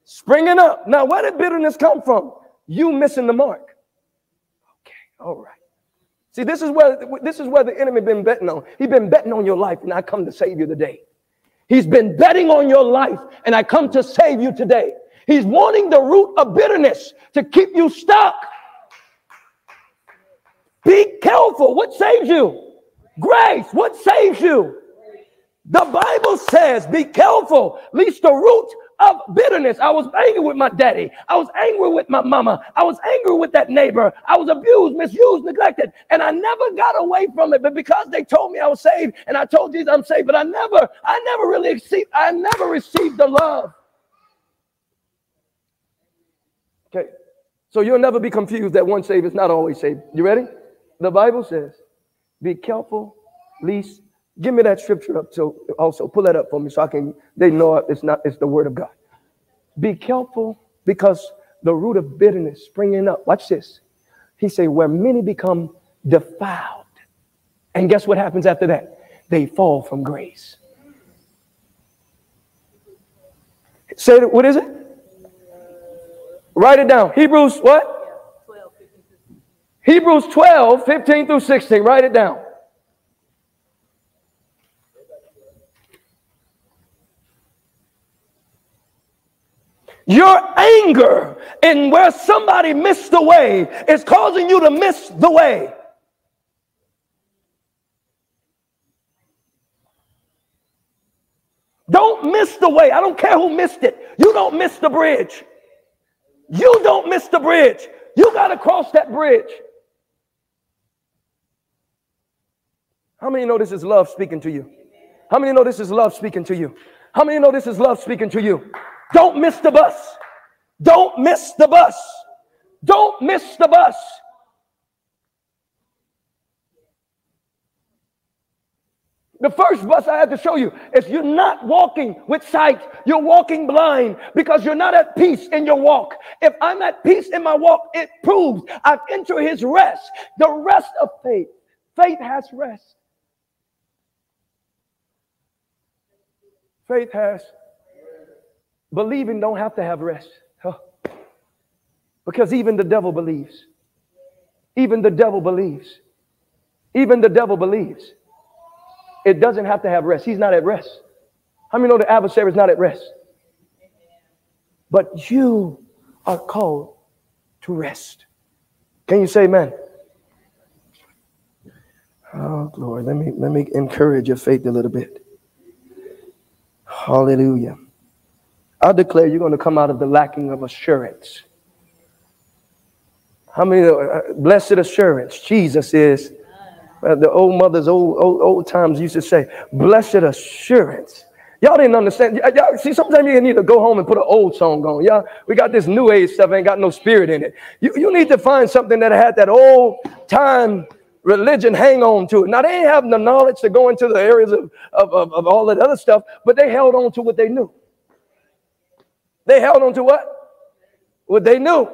Springing up. Now, where did bitterness come from? You missing the mark. Okay, all right. See, this is where this is where the enemy been betting on. He's been betting on your life, and I come to save you today. He's been betting on your life, and I come to save you today. He's wanting the root of bitterness to keep you stuck. Be careful. What saves you? Grace. What saves you? The Bible says, be careful, lest the root of bitterness. I was angry with my daddy. I was angry with my mama. I was angry with that neighbor. I was abused, misused, neglected, and I never got away from it. But because they told me I was saved, and I told Jesus I'm saved, but I never, I never really received, I never received the love. Okay, so you'll never be confused that one saved is not always saved. You ready? The Bible says, "Be careful, lest Give me that scripture up so also pull that up for me so I can they know it's not it's the word of God. Be careful because the root of bitterness springing up. Watch this. He say where many become defiled. And guess what happens after that? They fall from grace. Say what is it? Write it down. Hebrews what? Hebrews 12, 15 through 16. Write it down. Your anger and where somebody missed the way is causing you to miss the way. Don't miss the way. I don't care who missed it. You don't miss the bridge. You don't miss the bridge. You got to cross that bridge. How many know this is love speaking to you? How many know this is love speaking to you? How many know this is love speaking to you? Don't miss the bus. Don't miss the bus. Don't miss the bus. The first bus I had to show you is you're not walking with sight. You're walking blind because you're not at peace in your walk. If I'm at peace in my walk, it proves I've entered his rest. The rest of faith. Faith has rest. Faith has Believing don't have to have rest. Huh. Because even the devil believes. Even the devil believes. Even the devil believes. It doesn't have to have rest. He's not at rest. How many know the adversary is not at rest? But you are called to rest. Can you say amen? Oh, glory. Let me let me encourage your faith a little bit. Hallelujah. I declare you're going to come out of the lacking of assurance. How many, uh, blessed assurance, Jesus is, uh, the old mothers, old, old, old times used to say, blessed assurance. Y'all didn't understand. Y'all see, sometimes you need to go home and put an old song on. Yeah, we got this new age stuff, ain't got no spirit in it. You, you need to find something that had that old time religion hang on to it. Now, they ain't having the knowledge to go into the areas of, of, of, of all that other stuff, but they held on to what they knew. They held on to what? What they knew.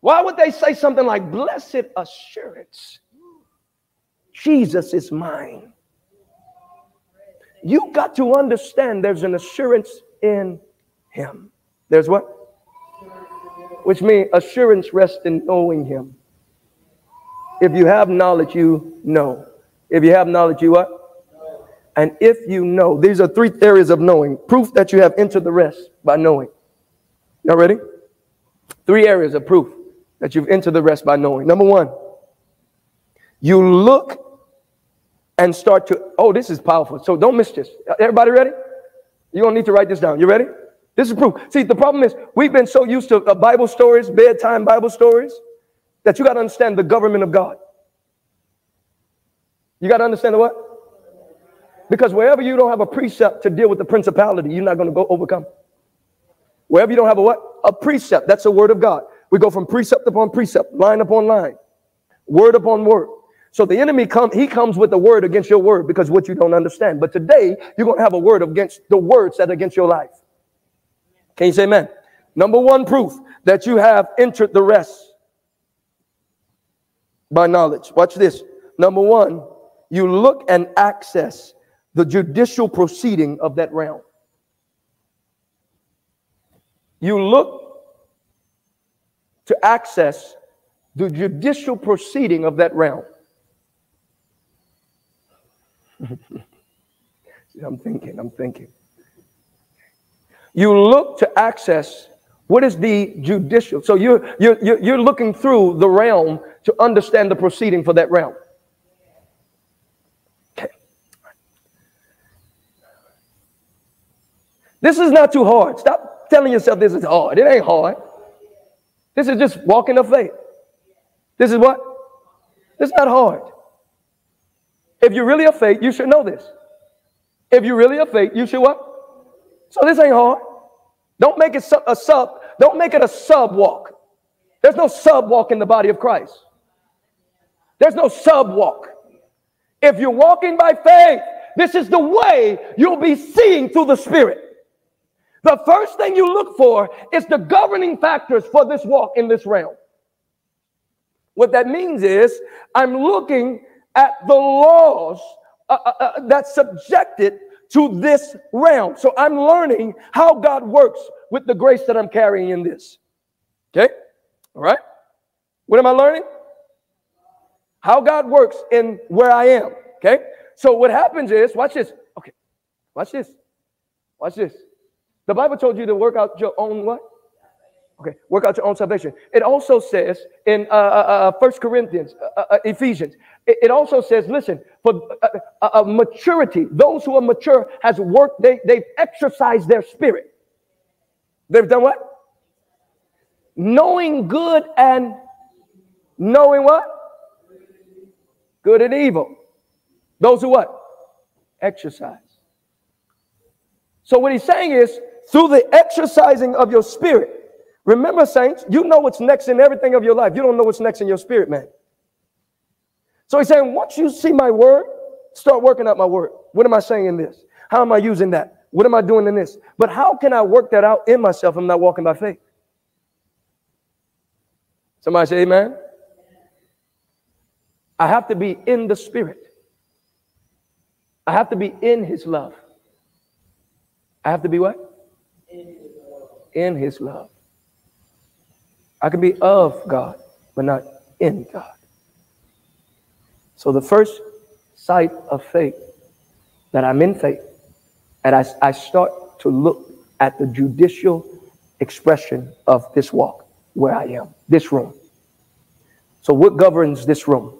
Why would they say something like, Blessed assurance, Jesus is mine? You got to understand there's an assurance in Him. There's what? Which means assurance rests in knowing Him. If you have knowledge, you know. If you have knowledge, you what? And if you know, these are three areas of knowing. Proof that you have entered the rest by knowing. Y'all ready? Three areas of proof that you've entered the rest by knowing. Number one, you look and start to, oh, this is powerful. So don't miss this. Everybody ready? You're going to need to write this down. You ready? This is proof. See, the problem is we've been so used to uh, Bible stories, bedtime Bible stories, that you got to understand the government of God. You got to understand the what? Because wherever you don't have a precept to deal with the principality, you're not going to go overcome. Wherever you don't have a what? A precept. That's the word of God. We go from precept upon precept, line upon line, word upon word. So the enemy come, he comes with the word against your word because what you don't understand. But today you're going to have a word against the words that are against your life. Can you say amen? Number one proof that you have entered the rest by knowledge. Watch this. Number one, you look and access the judicial proceeding of that realm. You look to access the judicial proceeding of that realm. I'm thinking, I'm thinking. You look to access what is the judicial. So you're, you're, you're looking through the realm to understand the proceeding for that realm. Okay. This is not too hard. Stop telling yourself this is hard. It ain't hard. This is just walking the faith. This is what? It's not hard. If you're really a faith, you should know this. If you're really a faith, you should what? So this ain't hard. Don't make it a sub. Don't make it a sub walk. There's no sub walk in the body of Christ. There's no sub walk. If you're walking by faith, this is the way you'll be seeing through the Spirit. The first thing you look for is the governing factors for this walk in this realm. What that means is, I'm looking at the laws uh, uh, uh, to this realm. So I'm learning how God works with the grace that I'm carrying in this. Okay? All right? What am I learning? How God works in where I am. Okay? So what happens is, watch this. Okay. Watch this. Watch this. The Bible told you to work out your own what? Okay, work out your own salvation. It also says in uh, uh, uh, uh Corinthians, uh, uh, Ephesians, it, it, also says, listen, for maturity, those who are mature has worked, they, they've exercised their spirit. They've done what? Knowing good and knowing what? Good and evil. Those who what? Exercise. So what he's saying is, through the exercising of your spirit, Remember, saints, you know what's next in everything of your life. You don't know what's next in your spirit, man. So he's saying, once you see my word, start working out my word. What am I saying in this? How am I using that? What am I doing in this? But how can I work that out in myself I'm not walking by faith? Somebody say amen. I have to be in the spirit. I have to be in his love. I have to be what? In his love. I can be of God, but not in God. So the first sight of faith that I'm in faith, and I, I start to look at the judicial expression of this walk where I am, this room. So what governs this room?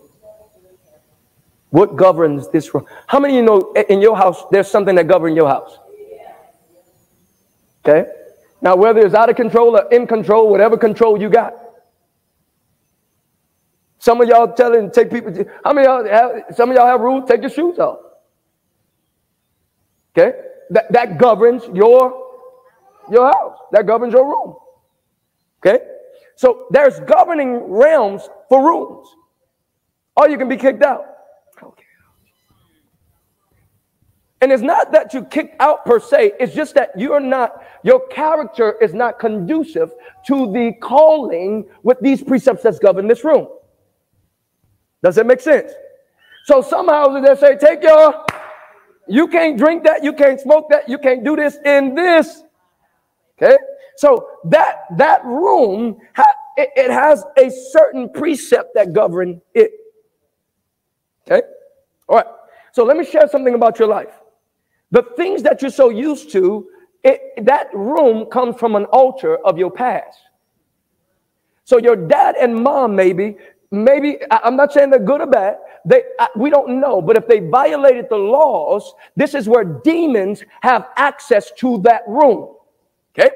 What governs this room? How many of you know in your house there's something that governs your house? Okay? Now, whether it's out of control or in control, whatever control you got, Some of y'all telling take people. How many y'all have? Some of y'all have rules. Take your shoes off. Okay, that that governs your your house. That governs your room. Okay, so there's governing realms for rooms. Or you can be kicked out. And it's not that you kicked out per se, it's just that you're not, your character is not conducive to the calling with these precepts that's govern this room. Does that make sense? So some houses they say, take your, you can't drink that, you can't smoke that, you can't do this in this. Okay? So that that room, it, it has a certain precept that govern it. Okay? All right. So let me share something about your life. The things that you're so used to, it, that room comes from an altar of your past. So your dad and mom, maybe, maybe I'm not saying they're good or bad. They we don't know, but if they violated the laws, this is where demons have access to that room. Okay,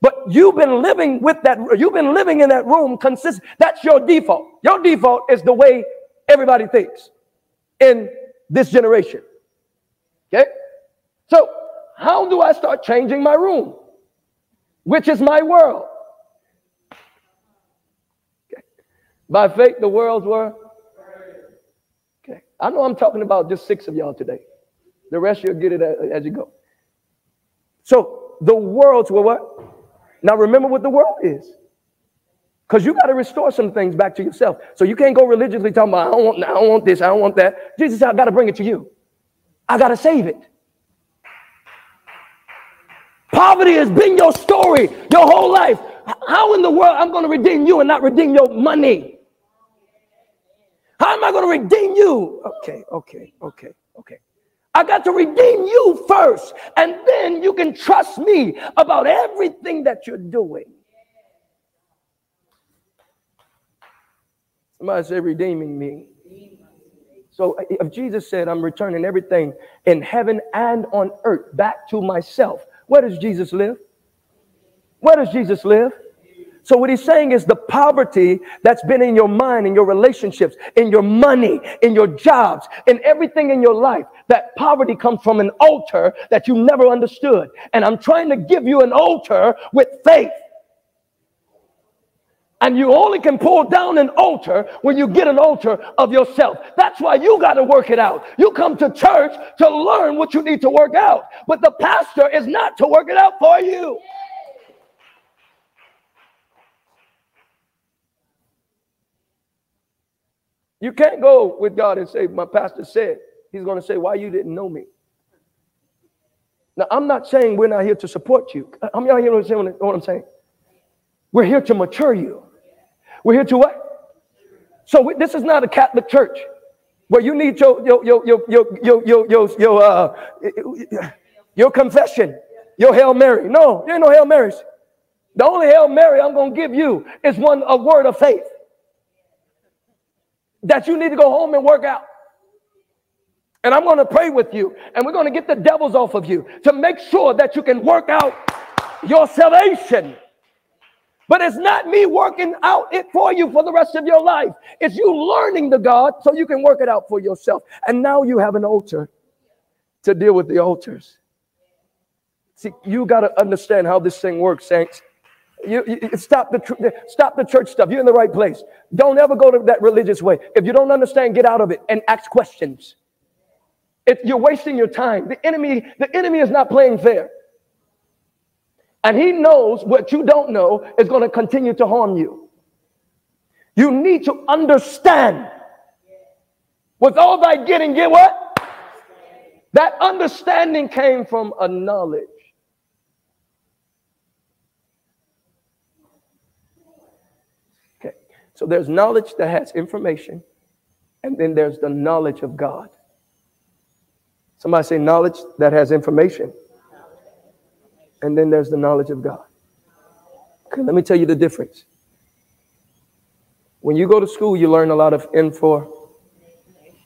but you've been living with that. You've been living in that room. Consist. That's your default. Your default is the way everybody thinks in this generation. Okay? So, how do I start changing my room? Which is my world? Okay. By faith, the worlds were. Okay. I know I'm talking about just six of y'all today. The rest you'll get it as you go. So, the worlds were what? Now, remember what the world is. Because you got to restore some things back to yourself. So you can't go religiously talking about, I don't want, I don't want this, I don't want that. Jesus said, I got to bring it to you. I got to save it. Poverty has been your story your whole life. How in the world I'm going to redeem you and not redeem your money? How am I going to redeem you? Okay, okay, okay, okay. I got to redeem you first, and then you can trust me about everything that you're doing. Somebody say, redeeming me. So if Jesus said, I'm returning everything in heaven and on earth back to myself, where does Jesus live? Where does Jesus live? So what he's saying is the poverty that's been in your mind, in your relationships, in your money, in your jobs, in everything in your life, that poverty comes from an altar that you never understood. And I'm trying to give you an altar with faith. And you only can pull down an altar when you get an altar of yourself. That's why you got to work it out. You come to church to learn what you need to work out, but the pastor is not to work it out for you. You can't go with God and say, My pastor said, He's going to say, Why you didn't know me? Now, I'm not saying we're not here to support you. I'm y'all hearing what I'm saying? We're here to mature you. We're here to what? So we, this is not a Catholic church where you need your your your your your your your your, your, uh, your confession, your Hail Mary. No, there ain't no Hail Marys. The only Hail Mary I'm to give you is one a word of faith that you need to go home and work out. And I'm going to pray with you, and we're going to get the devils off of you to make sure that you can work out your salvation. But it's not me working out it for you for the rest of your life. It's you learning the God so you can work it out for yourself. And now you have an altar to deal with the altars. See, you got to understand how this thing works, saints. You, you, stop the stop the church stuff. You're in the right place. Don't ever go to that religious way. If you don't understand, get out of it and ask questions. If you're wasting your time. The enemy, the enemy is not playing fair. And he knows what you don't know is going to continue to harm you. You need to understand. With all thy getting, get what? That understanding came from a knowledge. Okay, so there's knowledge that has information, and then there's the knowledge of God. Somebody say knowledge that has information and then there's the knowledge of God. Okay, let me tell you the difference. When you go to school, you learn a lot of info.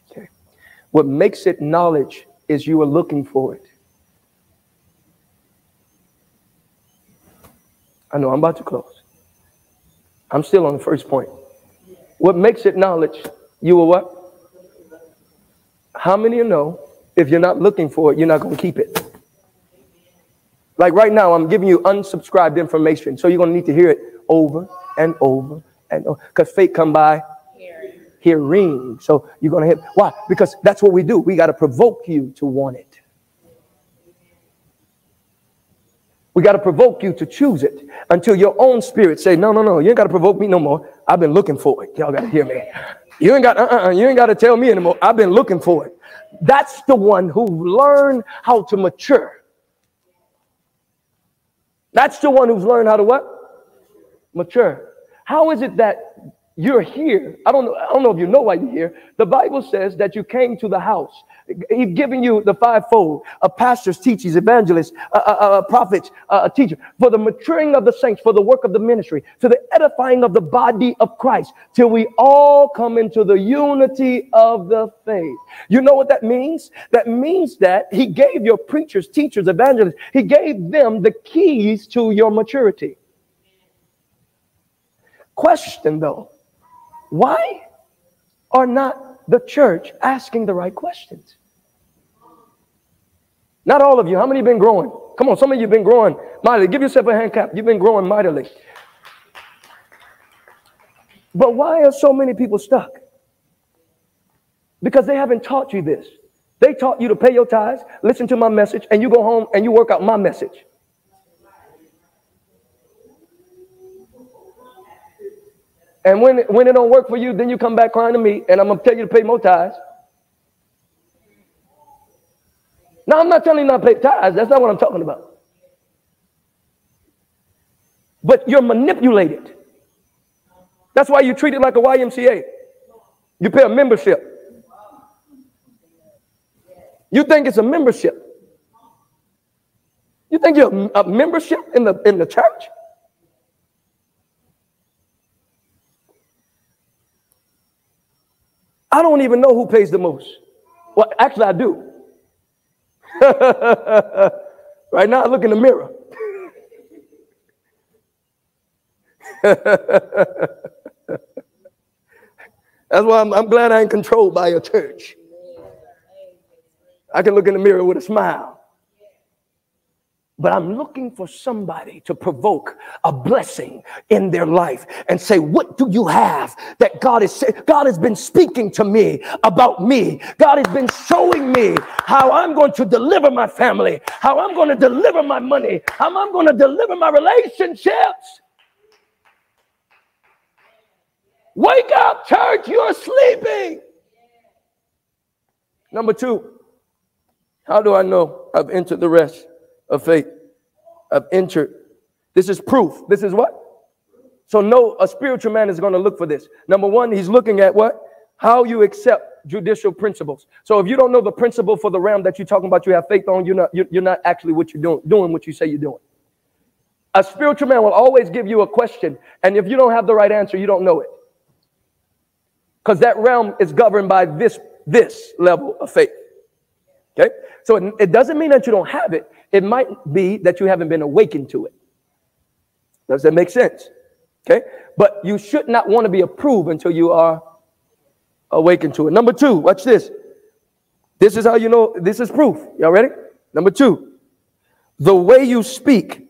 Okay. What makes it knowledge is you are looking for it. I know I'm about to close. I'm still on the first point. What makes it knowledge? You will what? How many you know if you're not looking for it, you're not going to keep it? Like right now, I'm giving you unsubscribed information, so you're going to need to hear it over and over and over because faith come by hearing. hearing. So you're going to hear. Why? Because that's what we do. We got to provoke you to want it. We got to provoke you to choose it until your own spirit say, no, no, no, you ain't got to provoke me no more. I've been looking for it. Y'all got to hear me. You ain't got, uh-uh, you ain't got to tell me anymore. I've been looking for it. That's the one who learned how to mature. That's the one who's learned how to what? Mature. How is it that you're here. I don't know. I don't know if you know why you're here. The Bible says that you came to the house. He's giving you the fivefold: a pastors, teachers, evangelists, prophets, a teacher, for the maturing of the saints, for the work of the ministry, to the edifying of the body of Christ, till we all come into the unity of the faith. You know what that means? That means that He gave your preachers, teachers, evangelists. He gave them the keys to your maturity. Question though why are not the church asking the right questions? Not all of you. How many have been growing? Come on, some of you have been growing mightily. Give yourself a hand clap. You've been growing mightily. But why are so many people stuck? Because they haven't taught you this. They taught you to pay your tithes, listen to my message, and you go home and you work out my message. And when, when it don't work for you, then you come back crying to me, and I'm gonna tell you to pay more tithes. Now I'm not telling you not to pay tithes. That's not what I'm talking about. But you're manipulated. That's why you treat it like a YMCA. You pay a membership. You think it's a membership. You think you're a membership in the in the church? I don't even know who pays the most. Well, actually, I do. right now, I look in the mirror. That's why I'm, I'm, glad I ain't controlled by a church. I can look in the mirror with a smile. But I'm looking for somebody to provoke a blessing in their life and say, What do you have that God is saying? God has been speaking to me about me. God has been showing me how I'm going to deliver my family, how I'm going to deliver my money, how I'm going to deliver my relationships. Wake up, church, you're sleeping. Number two, how do I know I've entered the rest? Of faith. I've entered. This is proof. This is what? So, no, a spiritual man is going to look for this. Number one, he's looking at what? How you accept judicial principles. So, if you don't know the principle for the realm that you're talking about, you have faith on, you're not, you're not actually what you're doing, doing what you say you're doing. A spiritual man will always give you a question, and if you don't have the right answer, you don't know it. Because that realm is governed by this, this level of faith. Okay? So it, it doesn't mean that you don't have it. It might be that you haven't been awakened to it. Does that make sense? Okay. But you should not want to be approved until you are awakened to it. Number two, watch this. This is how you know this is proof. Y'all ready? Number two, the way you speak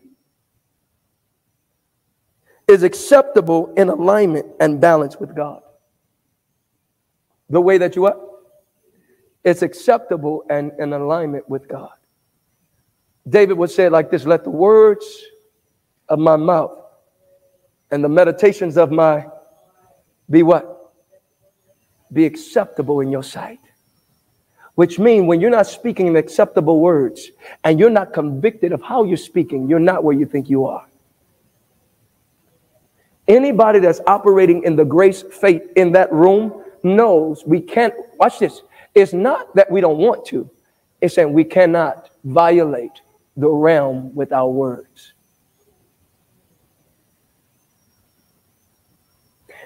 is acceptable in alignment and balance with God. The way that you what? It's acceptable and in alignment with God. David would say like this Let the words of my mouth and the meditations of my be what? Be acceptable in your sight. Which means when you're not speaking acceptable words and you're not convicted of how you're speaking, you're not where you think you are. Anybody that's operating in the grace faith in that room knows we can't, watch this. It's not that we don't want to, it's that we cannot violate the realm with our words.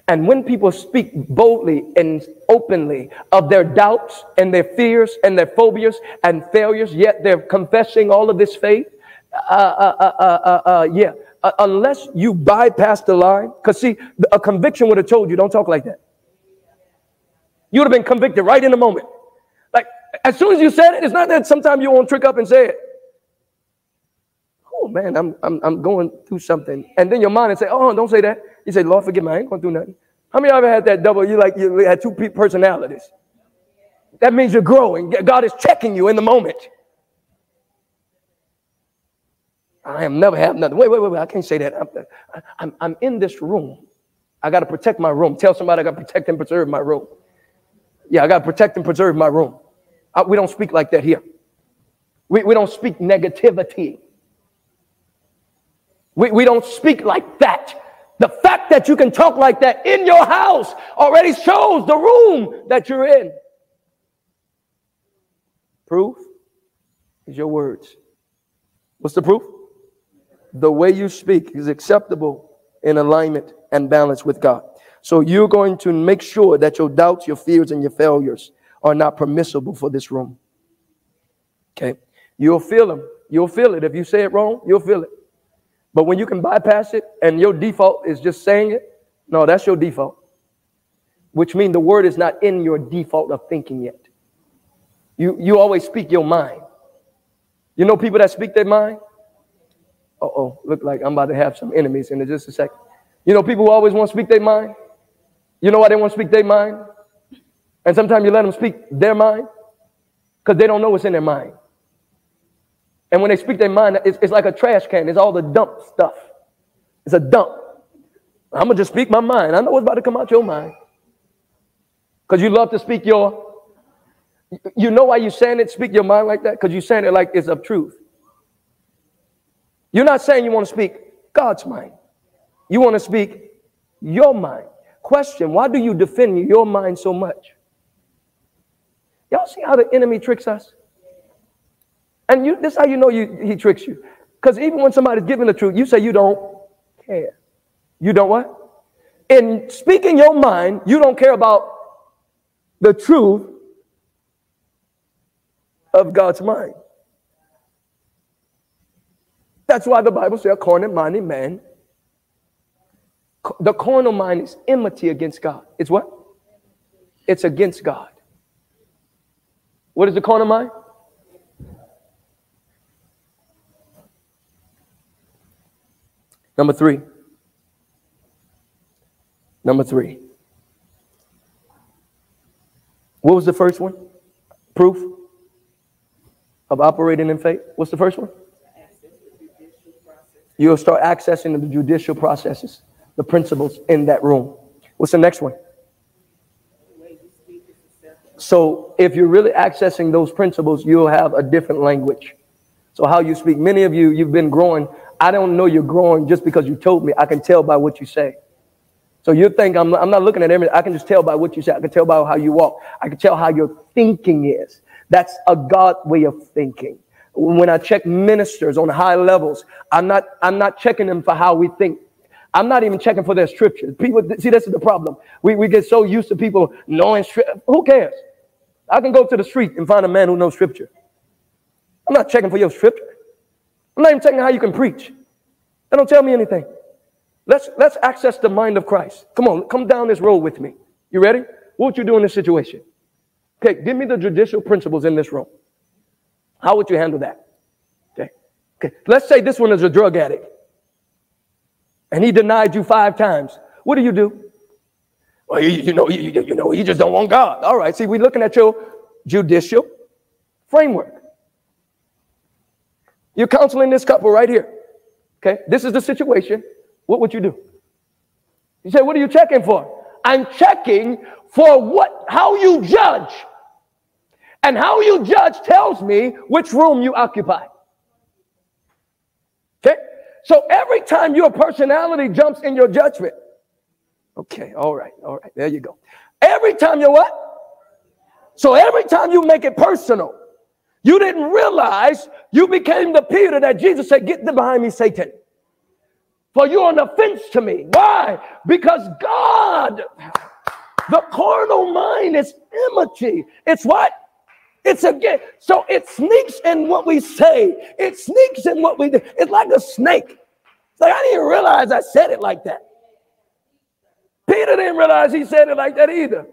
And when people speak boldly and openly of their doubts and their fears and their phobias and failures, yet they're confessing all of this faith, uh, uh, uh, uh, uh, uh yeah, unless you bypass the line, because see, a conviction would have told you, don't talk like that. You would have been convicted right in the moment. As soon as you said it, it's not that sometimes you won't trick up and say it. Oh man, I'm, I'm, I'm going through something. And then your mind and say, oh, don't say that. You say, Lord, forgive me, I ain't going through nothing. How many of you ever had that double? You like you had two personalities. That means you're growing. God is checking you in the moment. I am never have nothing. Wait, wait, wait, wait. I can't say that. I'm, I'm, I'm in this room. I got to protect my room. Tell somebody I got to protect and preserve my room. Yeah, I got to protect and preserve my room. I, we don't speak like that here. We, we don't speak negativity. We, we don't speak like that. The fact that you can talk like that in your house already shows the room that you're in. Proof is your words. What's the proof? The way you speak is acceptable in alignment and balance with God. So you're going to make sure that your doubts, your fears, and your failures are not permissible for this room. Okay? You'll feel them. You'll feel it. If you say it wrong, you'll feel it. But when you can bypass it and your default is just saying it, no, that's your default. Which means the word is not in your default of thinking yet. You, you always speak your mind. You know people that speak their mind? Uh oh, look like I'm about to have some enemies in just a second. You know people who always want to speak their mind? You know why they want to speak their mind? And sometimes you let them speak their mind because they don't know what's in their mind. And when they speak their mind, it's, it's like a trash can. It's all the dump stuff. It's a dump. I'm gonna just speak my mind. I know what's about to come out your mind. Because you love to speak your, you know why you're saying it, speak your mind like that? Because you're saying it like it's of truth. You're not saying you want to speak God's mind. You want to speak your mind. Question, why do you defend your mind so much? Y'all see how the enemy tricks us? And you, this is how you know you, he tricks you. Because even when somebody's giving the truth, you say you don't care. You don't what? In speaking your mind, you don't care about the truth of God's mind. That's why the Bible says, carnal minded man. The carnal mind is enmity against God. It's what? It's against God. What is the mind? Number three. Number three. What was the first one? Proof of operating in faith. What's the first one? You'll start accessing the judicial processes, the principles in that room. What's the next one? So, if you're really accessing those principles, you'll have a different language. So, how you speak, many of you, you've been growing I don't know you're growing just because you told me. I can tell by what you say. So you think I'm, I'm not looking at everything. I can just tell by what you say. I can tell by how you walk. I can tell how your thinking is. That's a God way of thinking. When I check ministers on high levels, I'm not, I'm not checking them for how we think. I'm not even checking for their scriptures. People, see, this is the problem. We, we get so used to people knowing scripture. Who cares? I can go to the street and find a man who knows scripture. I'm not checking for your scripture. I'm not even checking how you can preach. That don't tell me anything. Let's let's access the mind of Christ. Come on, come down this road with me. You ready? What would you do in this situation? Okay, give me the judicial principles in this room. How would you handle that? Okay. Okay. Let's say this one is a drug addict. And he denied you five times. What do you do? Well, you, you know, you, you know, you just don't want God. All right. See, we're looking at your judicial framework. You're counseling this couple right here. Okay, this is the situation. What would you do? You say, What are you checking for? I'm checking for what, how you judge. And how you judge tells me which room you occupy. Okay? So every time your personality jumps in your judgment, okay, all right, all right, there you go. Every time you what? So every time you make it personal, you didn't realize you became the Peter that Jesus said, Get them behind me, Satan. For you're an offense to me. Why? Because God, the carnal mind is enmity. It's what? It's again. So it sneaks in what we say. It sneaks in what we do. It's like a snake. It's like I didn't realize I said it like that. Peter didn't realize he said it like that either.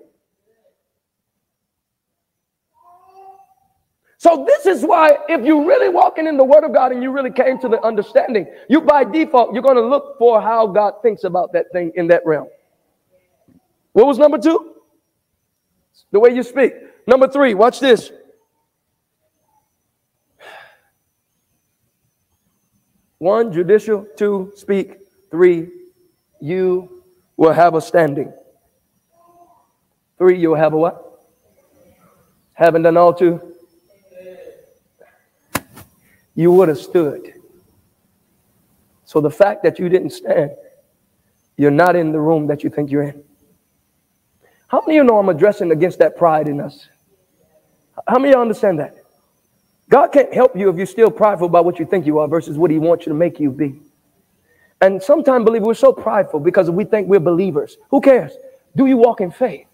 So this is why if you're really walking in the word of God and you really came to the understanding, you by default, you're going to look for how God thinks about that thing in that realm. What was number two? The way you speak. Number three, watch this. One, judicial. Two, speak. Three, you will have a standing. Three, you'll have a what? Haven't done all two? You would have stood. So the fact that you didn't stand, you're not in the room that you think you're in. How many of you know I'm addressing against that pride in us? How many of you understand that? God can't help you if you're still prideful about what you think you are versus what He wants you to make you be. And sometimes, believe we're so prideful because we think we're believers. Who cares? Do you walk in faith?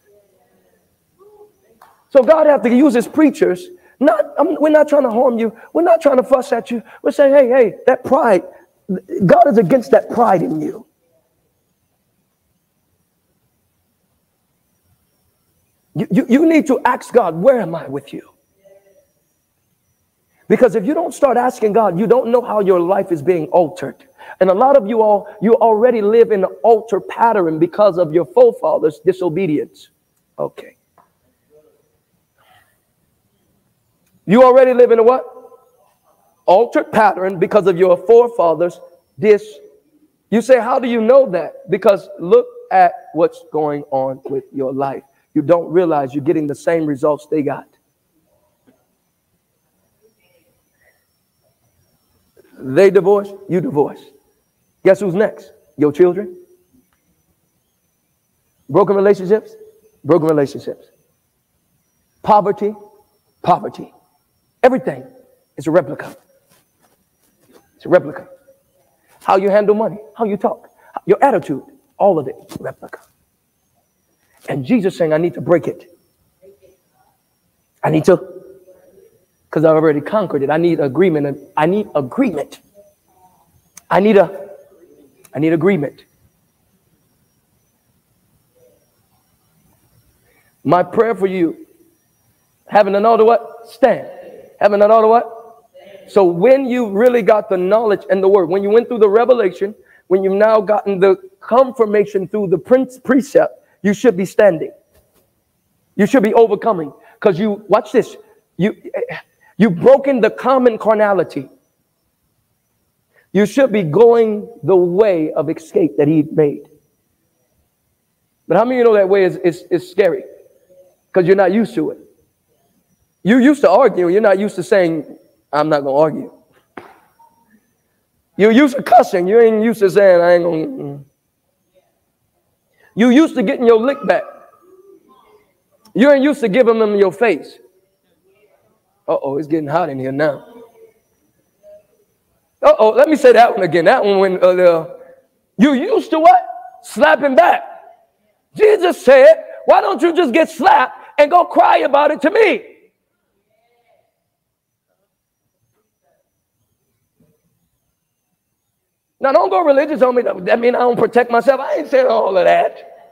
So God have to use His preachers. Not, I'm, we're not trying to harm you. We're not trying to fuss at you. We're saying, hey, hey, that pride. God is against that pride in you. You, you, you need to ask God, where am I with you? Because if you don't start asking God, you don't know how your life is being altered. And a lot of you all, you already live in an altar pattern because of your forefathers' disobedience. Okay. You already live in a what? Altered pattern because of your forefathers' dis. You say, how do you know that? Because look at what's going on with your life. You don't realize you're getting the same results they got. They divorce, you divorce. Guess who's next? Your children. Broken relationships, broken relationships. Poverty, poverty. Everything is a replica. It's a replica. How you handle money, how you talk, your attitude, all of it, replica. And Jesus saying, I need to break it. I need to because I've already conquered it. I need agreement. I need agreement. I need a I need agreement. My prayer for you, having an order what? Stand. Having an order what? So when you really got the knowledge and the word, when you went through the revelation, when you've now gotten the confirmation through the prince precept, you should be standing. You should be overcoming. Because you watch this. You eh, You've broken the common carnality. You should be going the way of escape that he made. But how many of you know that way is, is, is scary? Because you're not used to it. You're used to arguing. You're not used to saying, I'm not going to argue. You're used to cussing. You ain't used to saying, I ain't going to. Mm. You used to getting your lick back. You ain't used to giving them your face. Uh oh, it's getting hot in here now. Uh oh, let me say that one again. That one when uh, you used to what? Slapping back. Jesus said, Why don't you just get slapped and go cry about it to me? Now, don't go religious on me. That means I don't protect myself. I ain't saying all of that.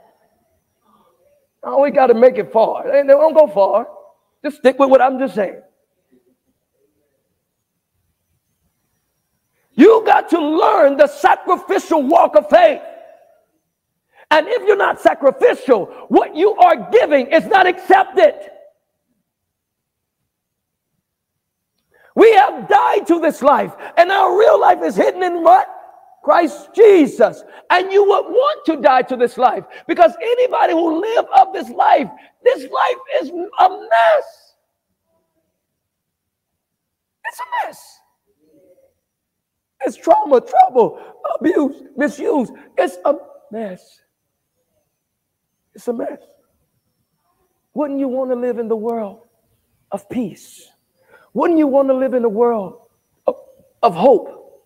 Oh, we got to make it far. Don't go far. Just stick with what I'm just saying. You got to learn the sacrificial walk of faith. And if you're not sacrificial, what you are giving is not accepted. We have died to this life, and our real life is hidden in what? Christ Jesus. And you would want to die to this life because anybody who live of this life, this life is a mess. It's a mess. It's trauma, trouble, abuse, misuse. It's a mess. It's a mess. Wouldn't you want to live in the world of peace? Wouldn't you want to live in a world of, of hope?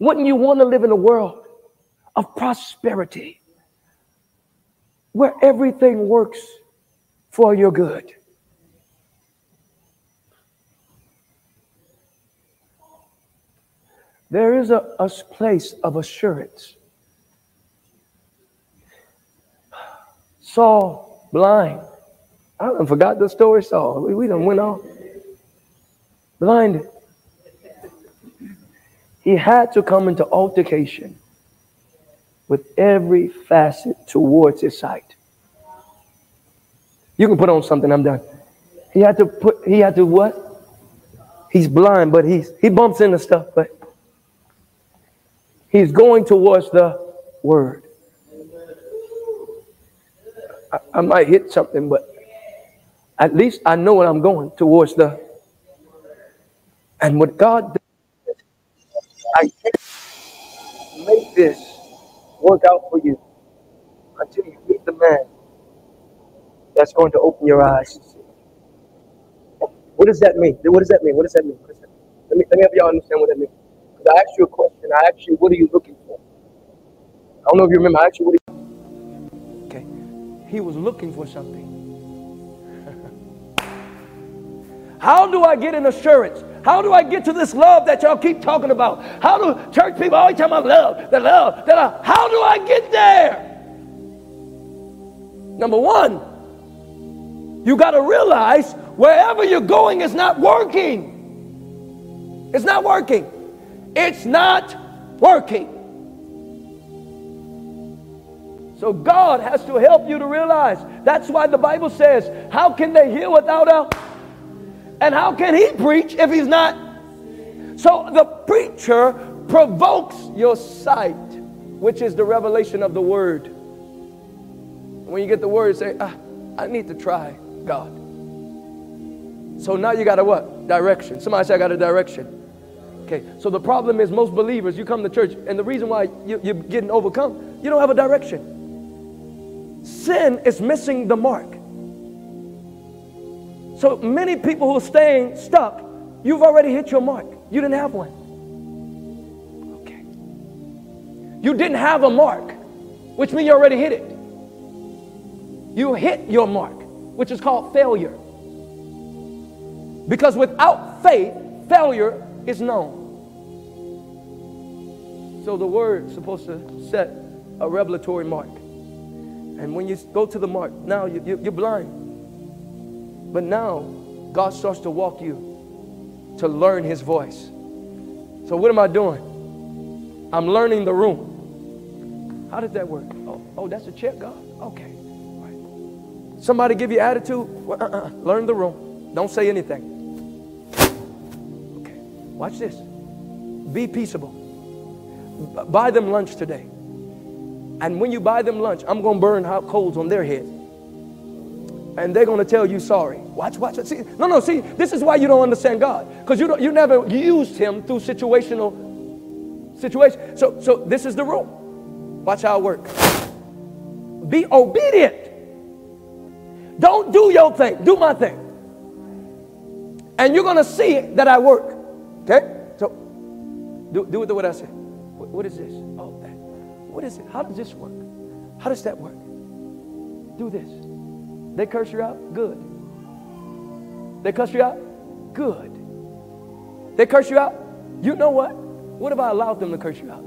Wouldn't you want to live in a world of prosperity where everything works for your good? There is a, a place of assurance. Saul, blind. I done forgot the story, Saul. We, we done went on. blinded. He had to come into altercation with every facet towards his sight. You can put on something, I'm done. He had to put, he had to what? He's blind, but he's he bumps into stuff, but he's going towards the word. I, I might hit something, but at least I know what I'm going towards the and what God does, I make this work out for you until you meet the man that's going to open your eyes. What does that mean? What does that mean? What does that mean? What does that mean? Let me let me have y'all understand what that means. I asked you a question. I asked you, what are you looking for? I don't know if you remember. I asked you, what are you Okay. He was looking for something. How do I get an assurance? How do I get to this love that y'all keep talking about? How do church people always talk about love, the love, the love? How do I get there? Number one, you got to realize wherever you're going is not working. It's not working. It's not working. So God has to help you to realize. That's why the Bible says, How can they hear without a and how can he preach if he's not? So the preacher provokes your sight, which is the revelation of the word. When you get the word, say, ah, I need to try God. So now you got a what? Direction. Somebody say, I got a direction. Okay, so the problem is most believers, you come to church, and the reason why you, you're getting overcome, you don't have a direction. Sin is missing the mark. So many people who are staying stuck, you've already hit your mark. You didn't have one. Okay. You didn't have a mark, which means you already hit it. You hit your mark, which is called failure. Because without faith, failure is known. So the word is supposed to set a revelatory mark. And when you go to the mark, now you, you, you're blind. But now, God starts to walk you to learn His voice. So, what am I doing? I'm learning the room. How did that work? Oh, oh that's a check, God? Okay. Right. Somebody give you attitude? Well, uh-uh. Learn the room. Don't say anything. Okay. Watch this. Be peaceable. Buy them lunch today. And when you buy them lunch, I'm going to burn hot coals on their head and they're going to tell you sorry. Watch, watch. See, no, no. See, this is why you don't understand God because you don't, you never used Him through situational situation. So, so this is the rule. Watch how it works. Be obedient. Don't do your thing. Do my thing. And you're going to see that I work. Okay? So do, do it the way I said. What, is this? Oh, that. What is it? How does this work? How does that work? Do this. They curse you out? Good. They curse you out? Good. They curse you out? You know what? What if I allowed them to curse you out?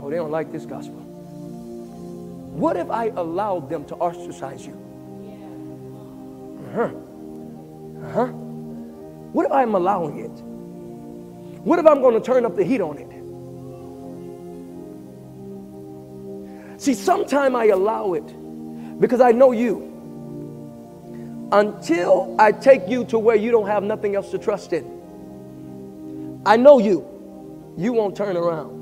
Oh, they don't like this gospel. What if I allowed them to ostracize you? Uh huh. Uh huh. What if I'm allowing it? What if I'm going to turn up the heat on it? See, sometime I allow it because I know you. Until I take you to where you don't have nothing else to trust in. I know you. You won't turn around.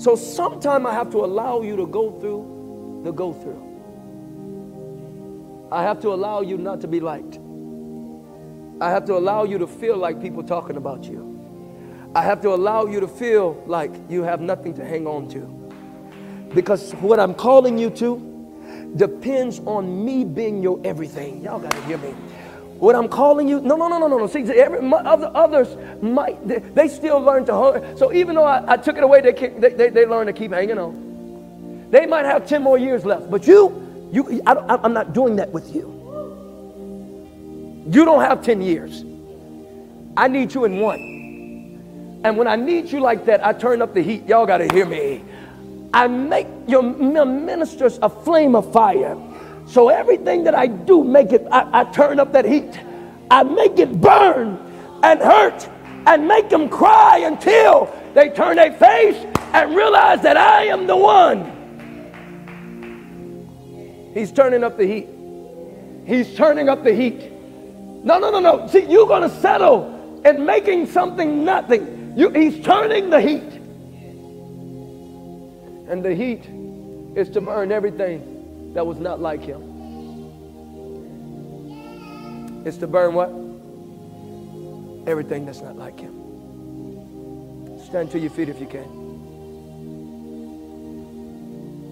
So sometime I have to allow you to go through the go through. I have to allow you not to be liked. I have to allow you to feel like people talking about you. I have to allow you to feel like you have nothing to hang on to. Because what I'm calling you to depends on me being your everything. Y'all got to hear me. What I'm calling you, no, no, no, no, no, no. See, every, my, other, others might, they, they, still learn to hold. So even though I, I took it away, they, they, they, they learn to keep hanging on. They might have 10 more years left, but you, you I, I'm not doing that with you. You don't have 10 years. I need you in one. And when I need you like that, I turn up the heat. Y'all got to hear me. I make your ministers a flame of fire So everything that I do, make it, I, I turn up that heat. I make it burn and hurt and make them cry until they turn their face and realize that I am the one. He's turning up the heat. He's turning up the heat. No, no, no, no. See, you're going to settle in making something nothing. You, he's turning the heat. And the heat is to burn everything that was not like him. It's to burn what? Everything that's not like him. Stand to your feet if you can.